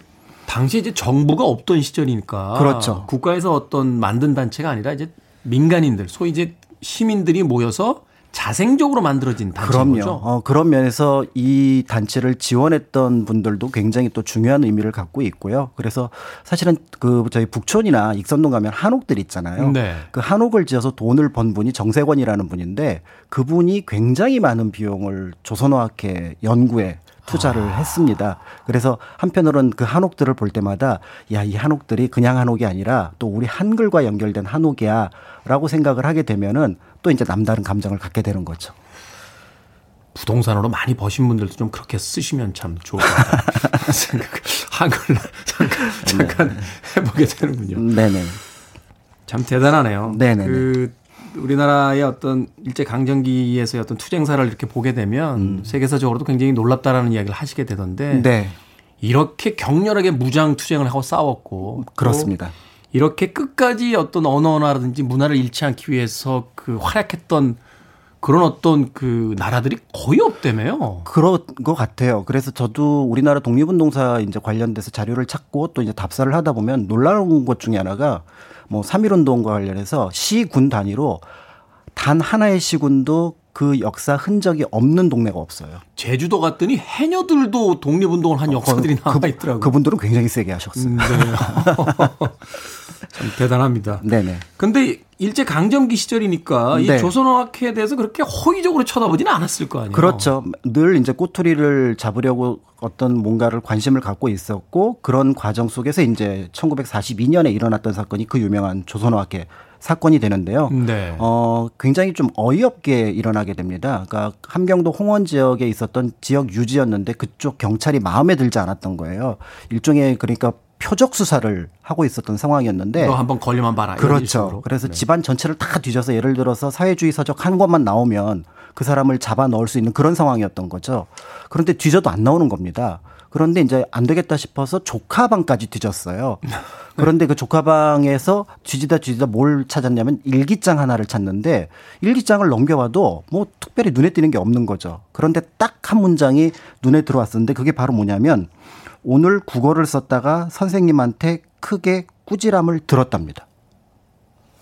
S1: 당시 이제 정부가 없던 시절이니까
S11: 그렇죠.
S1: 국가에서 어떤 만든 단체가 아니라 이제 민간인들 소위 이제 시민들이 모여서 자생적으로 만들어진 단체인
S11: 그럼요. 어, 그런 면에서 이 단체를 지원했던 분들도 굉장히 또 중요한 의미를 갖고 있고요. 그래서 사실은 그 저희 북촌이나 익선동 가면 한옥들 있잖아요.
S1: 네.
S11: 그 한옥을 지어서 돈을 번 분이 정세권이라는 분인데 그분이 굉장히 많은 비용을 조선어학회 연구에 투자를
S1: 아.
S11: 했습니다. 그래서 한편으로는 그 한옥들을 볼 때마다 야, 이 한옥들이 그냥 한옥이 아니라 또 우리 한글과 연결된 한옥이야 라고 생각을 하게 되면은 또 이제 남다른 감정을 갖게 되는 거죠.
S1: 부동산으로 많이 버신 분들도 좀 그렇게 쓰시면 참 좋을 것. [LAUGHS] 생각, 한글 잠깐, 잠깐 해보게 되는군요.
S11: 네네.
S1: 참 대단하네요.
S11: 네네네.
S1: 그 우리나라의 어떤 일제 강점기에서의 어떤 투쟁사를 이렇게 보게 되면 세계사적으로도 굉장히 놀랍다라는 이야기를 하시게 되던데
S11: 음. 네.
S1: 이렇게 격렬하게 무장 투쟁을 하고 싸웠고 또
S11: 그렇습니다.
S1: 이렇게 끝까지 어떤 언어라든지 문화를 잃지 않기 위해서 그 활약했던 그런 어떤 그 나라들이 거의 없다며요.
S11: 그런 것 같아요. 그래서 저도 우리나라 독립운동사 이제 관련돼서 자료를 찾고 또 이제 답사를 하다 보면 놀라운 것 중에 하나가 뭐 3.1운동과 관련해서 시군 단위로 단 하나의 시군도 그 역사 흔적이 없는 동네가 없어요.
S1: 제주도 갔더니 해녀들도 독립운동을 한 역사들이
S11: 그,
S1: 남아 있더라고요.
S11: 그분들은 굉장히 세게 하셨어요.
S1: 네. [LAUGHS] 참 대단합니다. [LAUGHS]
S11: 네네.
S1: 근데 일제 강점기 시절이니까 이
S11: 네.
S1: 조선어학회에 대해서 그렇게 호의적으로 쳐다보지는 않았을 거 아니에요.
S11: 그렇죠. 늘 이제 꼬투리를 잡으려고 어떤 뭔가를 관심을 갖고 있었고 그런 과정 속에서 이제 1942년에 일어났던 사건이 그 유명한 조선어학회 사건이 되는데요.
S1: 네.
S11: 어, 굉장히 좀 어이없게 일어나게 됩니다. 그러니까 함경도 홍원 지역에 있었던 지역 유지였는데 그쪽 경찰이 마음에 들지 않았던 거예요. 일종의 그러니까 표적 수사를 하고 있었던 상황이었는데
S1: 너 한번 걸리면 봐라.
S11: 그렇죠. 그래서
S1: 네.
S11: 집안 전체를 다 뒤져서 예를 들어서 사회주의 서적 한 권만 나오면 그 사람을 잡아 넣을 수 있는 그런 상황이었던 거죠. 그런데 뒤져도 안 나오는 겁니다. 그런데 이제 안 되겠다 싶어서 조카방까지 뒤졌어요. [LAUGHS] 그런데 그 조카방에서 뒤지다 뒤지다 뭘 찾았냐면 일기장 하나를 찾는데 일기장을 넘겨봐도 뭐 특별히 눈에 띄는 게 없는 거죠. 그런데 딱 한 문장이 눈에 들어왔었는데 그게 바로 뭐냐면 오늘 국어를 썼다가 선생님한테 크게 꾸지람을 들었답니다.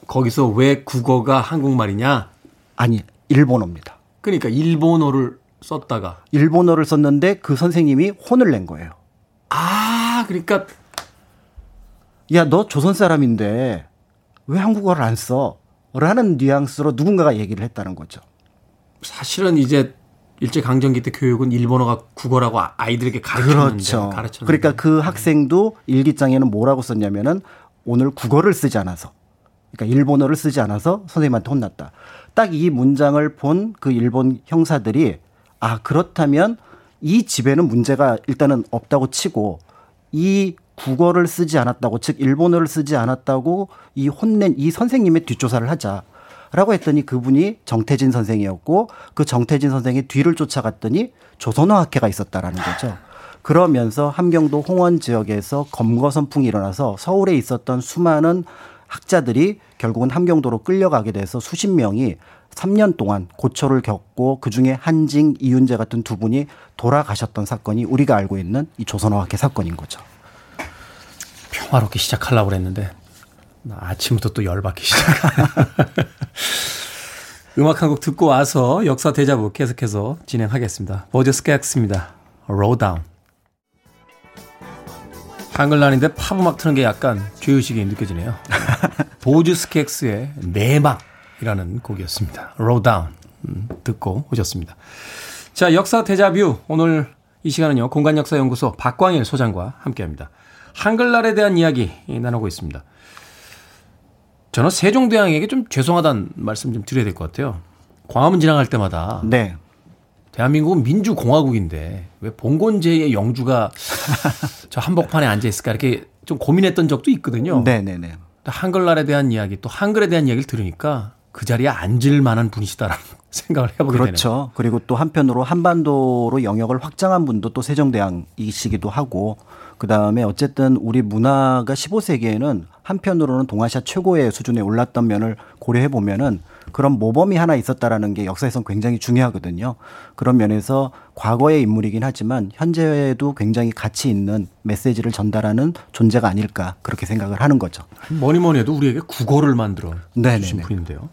S1: 거기서 왜 국어가 한국말이냐?
S11: 아니, 일본어입니다.
S1: 그러니까 일본어를 썼다가
S11: 일본어를 썼는데 그 선생님이 혼을 낸 거예요.
S1: 아, 그러니까
S11: 야, 너 조선 사람인데 왜 한국어를 안 써? 라는 뉘앙스로 누군가가 얘기를 했다는 거죠.
S1: 사실은 이제 일제 강점기 때 교육은 일본어가 국어라고 아- 아이들에게 가르쳤는데
S11: 그렇죠.
S1: 가르쳤는데.
S11: 그러니까 그 학생도 일기장에는 뭐라고 썼냐면은 오늘 국어를 쓰지 않아서 그러니까 일본어를 쓰지 않아서 선생님한테 혼났다. 딱 이 문장을 본 그 일본 형사들이 아 그렇다면 이 집에는 문제가 일단은 없다고 치고 이 국어를 쓰지 않았다고 즉 일본어를 쓰지 않았다고 이 혼낸 이 선생님의 뒷조사를 하자. 라고 했더니 그분이 정태진 선생이었고 그 정태진 선생의 뒤를 쫓아갔더니 조선어학회가 있었다라는 거죠. 그러면서 함경도 홍원 지역에서 검거 선풍이 일어나서 서울에 있었던 수많은 학자들이 결국은 함경도로 끌려가게 돼서 수십 명이 3년 동안 고초를 겪고 그중에 한징, 이윤재 같은 두 분이 돌아가셨던 사건이 우리가 알고 있는 이 조선어학회 사건인 거죠.
S1: 평화롭게 시작하려고 그랬는데 나 아침부터 또 열받기 시작. [LAUGHS] 음악 한 곡 듣고 와서 역사 데자뷰 계속해서 진행하겠습니다. 보즈 스캑스입니다. Lowdown. 한글날인데 팝음악 트는 게 약간 죄의식이 느껴지네요. 보즈 스캑스의 내막이라는 곡이었습니다. Lowdown 음, 듣고 오셨습니다. 자 역사 데자뷰 오늘 이 시간은요 공간역사연구소 박광일 소장과 함께합니다. 한글날에 대한 이야기 나누고 있습니다. 저는 세종대왕에게 좀 죄송하다는 말씀 좀 드려야 될 것 같아요. 광화문 지나갈 때마다
S11: 네.
S1: 대한민국은 민주공화국인데 왜 봉건제의 영주가 [LAUGHS] 저 한복판에 앉아 있을까 이렇게 좀 고민했던 적도 있거든요.
S11: 네네네.
S1: 한글날에 대한 이야기 또 한글에 대한 이야기를 들으니까 그 자리에 앉을 만한 분이시다라는 [LAUGHS] 생각을 해보게 되네요.
S11: 그렇죠. 그리고 또 한편으로 한반도로 영역을 확장한 분도 또 세종대왕이시기도 하고 그 다음에 어쨌든 우리 문화가 15세기에는 한편으로는 동아시아 최고의 수준에 올랐던 면을 고려해 보면은 그런 모범이 하나 있었다라는 게 역사에선 굉장히 중요하거든요. 그런 면에서 과거의 인물이긴 하지만 현재에도 굉장히 가치 있는 메시지를 전달하는 존재가 아닐까 그렇게 생각을 하는 거죠.
S1: 뭐니 뭐니 해도 우리에게 국어를 만들어
S11: 네네네.
S1: 주신 분인데요.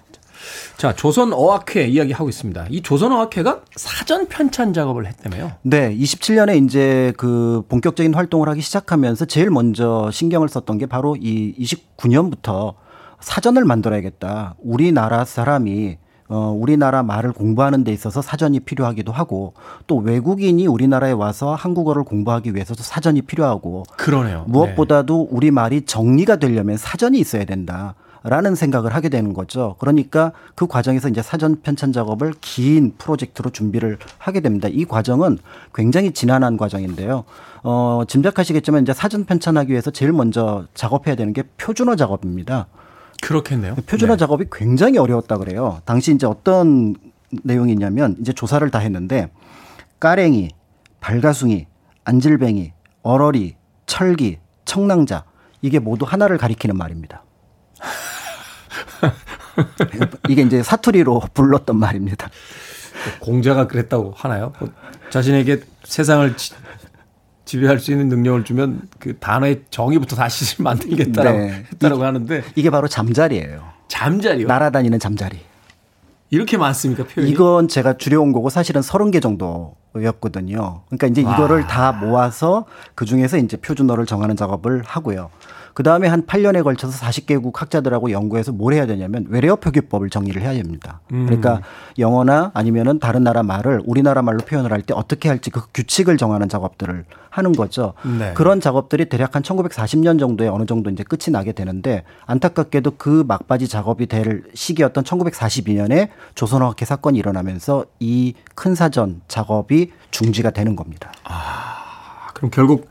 S1: 자, 조선어학회 이야기하고 있습니다. 이 조선어학회가 사전 편찬 작업을 했다며요.
S11: 네, 27년에 이제 그 본격적인 활동을 하기 시작하면서 제일 먼저 신경을 썼던 게 바로 이 29년부터 사전을 만들어야겠다. 우리나라 사람이 어, 우리나라 말을 공부하는 데 있어서 사전이 필요하기도 하고 또 외국인이 우리나라에 와서 한국어를 공부하기 위해서도 사전이 필요하고
S1: 그러네요.
S11: 무엇보다도 우리 말이 정리가 되려면 사전이 있어야 된다. 라는 생각을 하게 되는 거죠. 그러니까 그 과정에서 이제 사전 편찬 작업을 긴 프로젝트로 준비를 하게 됩니다. 이 과정은 굉장히 지난한 과정인데요. 어, 짐작하시겠지만 이제 사전 편찬하기 위해서 제일 먼저 작업해야 되는 게 표준어 작업입니다.
S1: 그렇겠네요.
S11: 표준어
S1: 네.
S11: 작업이 굉장히 어려웠다 그래요. 당시 이제 어떤 내용이 있냐면 이제 조사를 다 했는데 까랭이, 발가숭이, 안질뱅이, 얼얼이, 철기, 청랑자 이게 모두 하나를 가리키는 말입니다. [LAUGHS] [LAUGHS] 이게 이제 사투리로 불렀던 말입니다.
S1: 공자가 그랬다고 하나요? 뭐 자신에게 세상을 지, 지배할 수 있는 능력을 주면 그 단어의 정의부터 다시 [LAUGHS] 만들겠다라고
S11: 네.
S1: 했다라고 하는데
S11: 이게 바로 잠자리예요.
S1: 잠자리요?
S11: 날아다니는 잠자리.
S1: 이렇게 많습니까 표현이?
S11: 이건 제가 줄여온 거고 사실은 30개 정도였거든요. 그러니까 이제 이거를 다 모아서 그 중에서 이제 표준어를 정하는 작업을 하고요. 그 다음에 한 8년에 걸쳐서 40개국 학자들하고 연구해서 뭘 해야 되냐면 외래어 표기법을 정리를 해야 됩니다.
S1: 음.
S11: 그러니까 영어나 아니면은 다른 나라 말을 우리나라 말로 표현을 할 때 어떻게 할지 그 규칙을 정하는 작업들을 하는 거죠.
S1: 네.
S11: 그런 작업들이 대략 한 1940년 정도에 어느 정도 이제 끝이 나게 되는데 안타깝게도 그 막바지 작업이 될 시기였던 1942년에 조선어학회 사건이 일어나면서 이 큰 사전 작업이 중지가 되는 겁니다.
S1: 아, 그럼 결국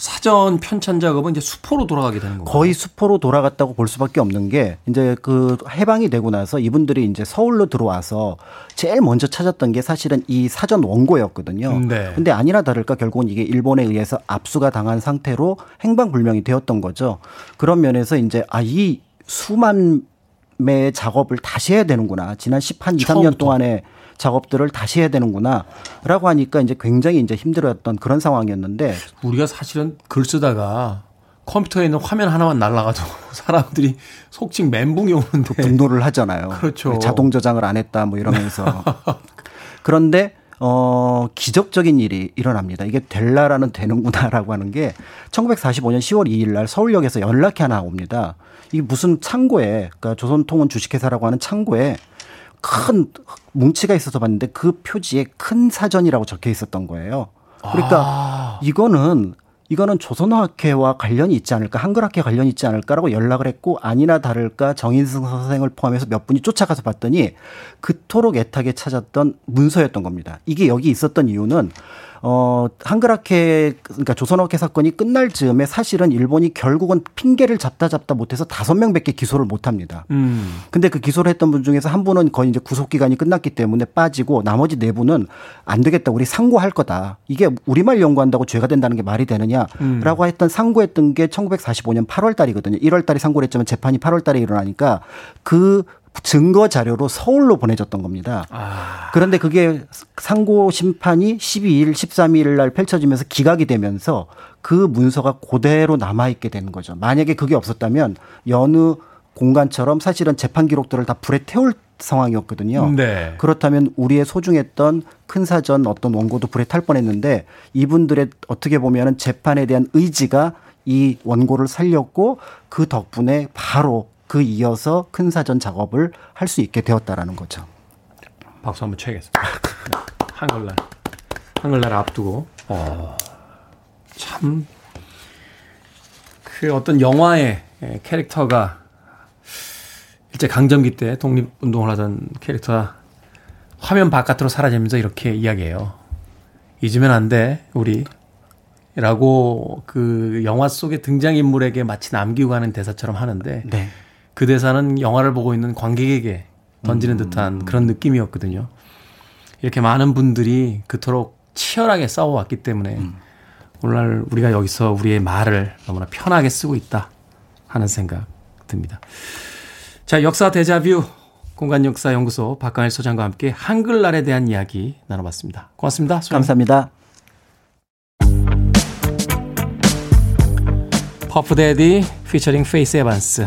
S1: 사전 편찬 작업은 이제 수포로 돌아가게 되는 건가요?
S11: 거의 수포로 돌아갔다고 볼 수밖에 없는 게 이제 그 해방이 되고 나서 이분들이 이제 서울로 들어와서 제일 먼저 찾았던 게 사실은 이 사전 원고였거든요.
S1: 네.
S11: 근데 아니나 다를까 결국은 이게 일본에 의해서 압수가 당한 상태로 행방불명이 되었던 거죠. 그런 면에서 이제 아 이 수만 매의 작업을 다시 해야 되는구나. 지난 10한 2, 3년
S1: 처음부터.
S11: 동안에 작업들을 다시 해야 되는구나. 라고 하니까 이제 굉장히 이제 힘들었던 그런 상황이었는데
S1: 우리가 사실은 글 쓰다가 컴퓨터에 있는 화면 하나만 날라가도 [LAUGHS] 사람들이 속칭 멘붕이 오는데
S11: 분노를 하잖아요.
S1: 그렇죠.
S11: 자동 저장을 안 했다 뭐 이러면서. 그런데 어 기적적인 일이 일어납니다. 이게 될라라는 되는구나라고 하는 게 1945년 10월 2일 날 서울역에서 연락이 하나 옵니다. 이게 무슨 창고에 그러니까 조선통운 주식회사라고 하는 창고에 큰 뭉치가 있어서 봤는데 그 표지에 큰 사전이라고 적혀 있었던 거예요. 그러니까
S1: 아.
S11: 이거는 이거는 조선어학회와 관련이 있지 않을까, 한글학회 관련이 있지 않을까라고 연락을 했고 아니나 다를까 정인승 선생을 포함해서 몇 분이 쫓아가서 봤더니 그토록 애타게 찾았던 문서였던 겁니다. 이게 여기 있었던 이유는 어, 한글학회, 그러니까 조선어학회 사건이 끝날 즈음에 사실은 일본이 결국은 핑계를 잡다 잡다 못해서 다섯 명 밖에 기소를 못 합니다.
S1: 음.
S11: 근데 그 기소를 했던 분 중에서 한 분은 거의 이제 구속 기간이 끝났기 때문에 빠지고 나머지 네 분은 안 되겠다. 우리 상고할 거다. 이게 우리말 연구한다고 죄가 된다는 게 말이 되느냐라고
S1: 음.
S11: 했던 상고했던 게 1945년 8월 달이거든요. 1월 달에 상고를 했지만 재판이 8월 달에 일어나니까 그 증거 자료로 서울로 보내졌던 겁니다. 그런데 그게 상고 심판이 12일, 13일 날 펼쳐지면서 기각이 되면서 그 문서가 그대로 남아있게 되는 거죠. 만약에 그게 없었다면 여느 공간처럼 사실은 재판 기록들을 다 불에 태울 상황이었거든요.
S1: 네.
S11: 그렇다면 우리의 소중했던 큰 사전 어떤 원고도 불에 탈 뻔했는데 이분들의 어떻게 보면은 재판에 대한 의지가 이 원고를 살렸고 그 덕분에 바로 그 이어서 큰 사전 작업을 할 수 있게 되었다라는 거죠.
S1: 박수 한번 쳐야겠습니다. 네. 한글날. 한글날 앞두고, 어, 참, 그 어떤 영화의 예, 캐릭터가 일제 강점기 때 독립운동을 하던 캐릭터가 화면 바깥으로 사라지면서 이렇게 이야기해요. 잊으면 안 돼, 우리. 라고 그 영화 속의 등장인물에게 마치 남기고 가는 대사처럼 하는데
S11: 네.
S1: 그 대사는 영화를 보고 있는 관객에게 던지는 듯한 그런 느낌이었거든요. 이렇게 많은 분들이 그토록 치열하게 싸워왔기 때문에 오늘날 우리가 여기서 우리의 말을 너무나 편하게 쓰고 있다 하는 생각 듭니다. 자, 역사 데자뷰 공간 역사 연구소 박강일 소장과 함께 한글날에 대한 이야기 나눠봤습니다. 고맙습니다. 소장님.
S11: 감사합니다.
S1: 퍼프 대디 피처링 페이스 에반스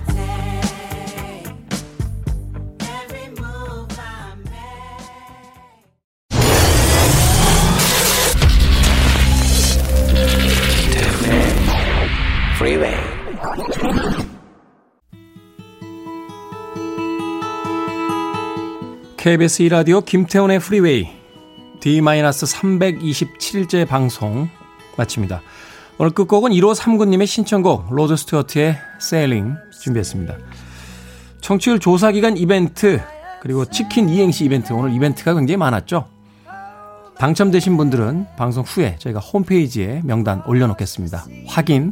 S1: KBS 2라디오 김태훈의 프리웨이 D-327일째 방송 마칩니다. 오늘 끝곡은 1호 3구님의 신청곡 로드 스튜어트의 Sailing 준비했습니다. 청취율 조사 기간 이벤트 그리고 치킨 이행시 이벤트 오늘 이벤트가 굉장히 많았죠. 당첨되신 분들은 방송 후에 저희가 홈페이지에 명단 올려놓겠습니다. 확인해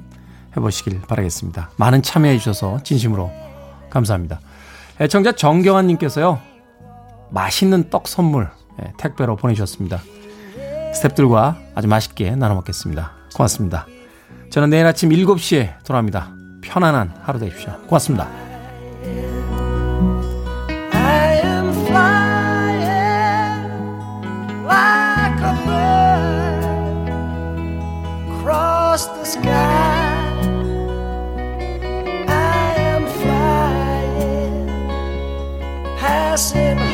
S1: 보시길 바라겠습니다. 많은 참여해 주셔서 진심으로 감사합니다. 애청자 정경환님께서요. 맛있는 떡 선물 예, 택배로 보내주셨습니다. 스탭들과 아주 맛있게 나눠 먹겠습니다. 고맙습니다. 저는 내일 아침 7시에 돌아옵니다. 편안한 하루 되십시오. 고맙습니다. passing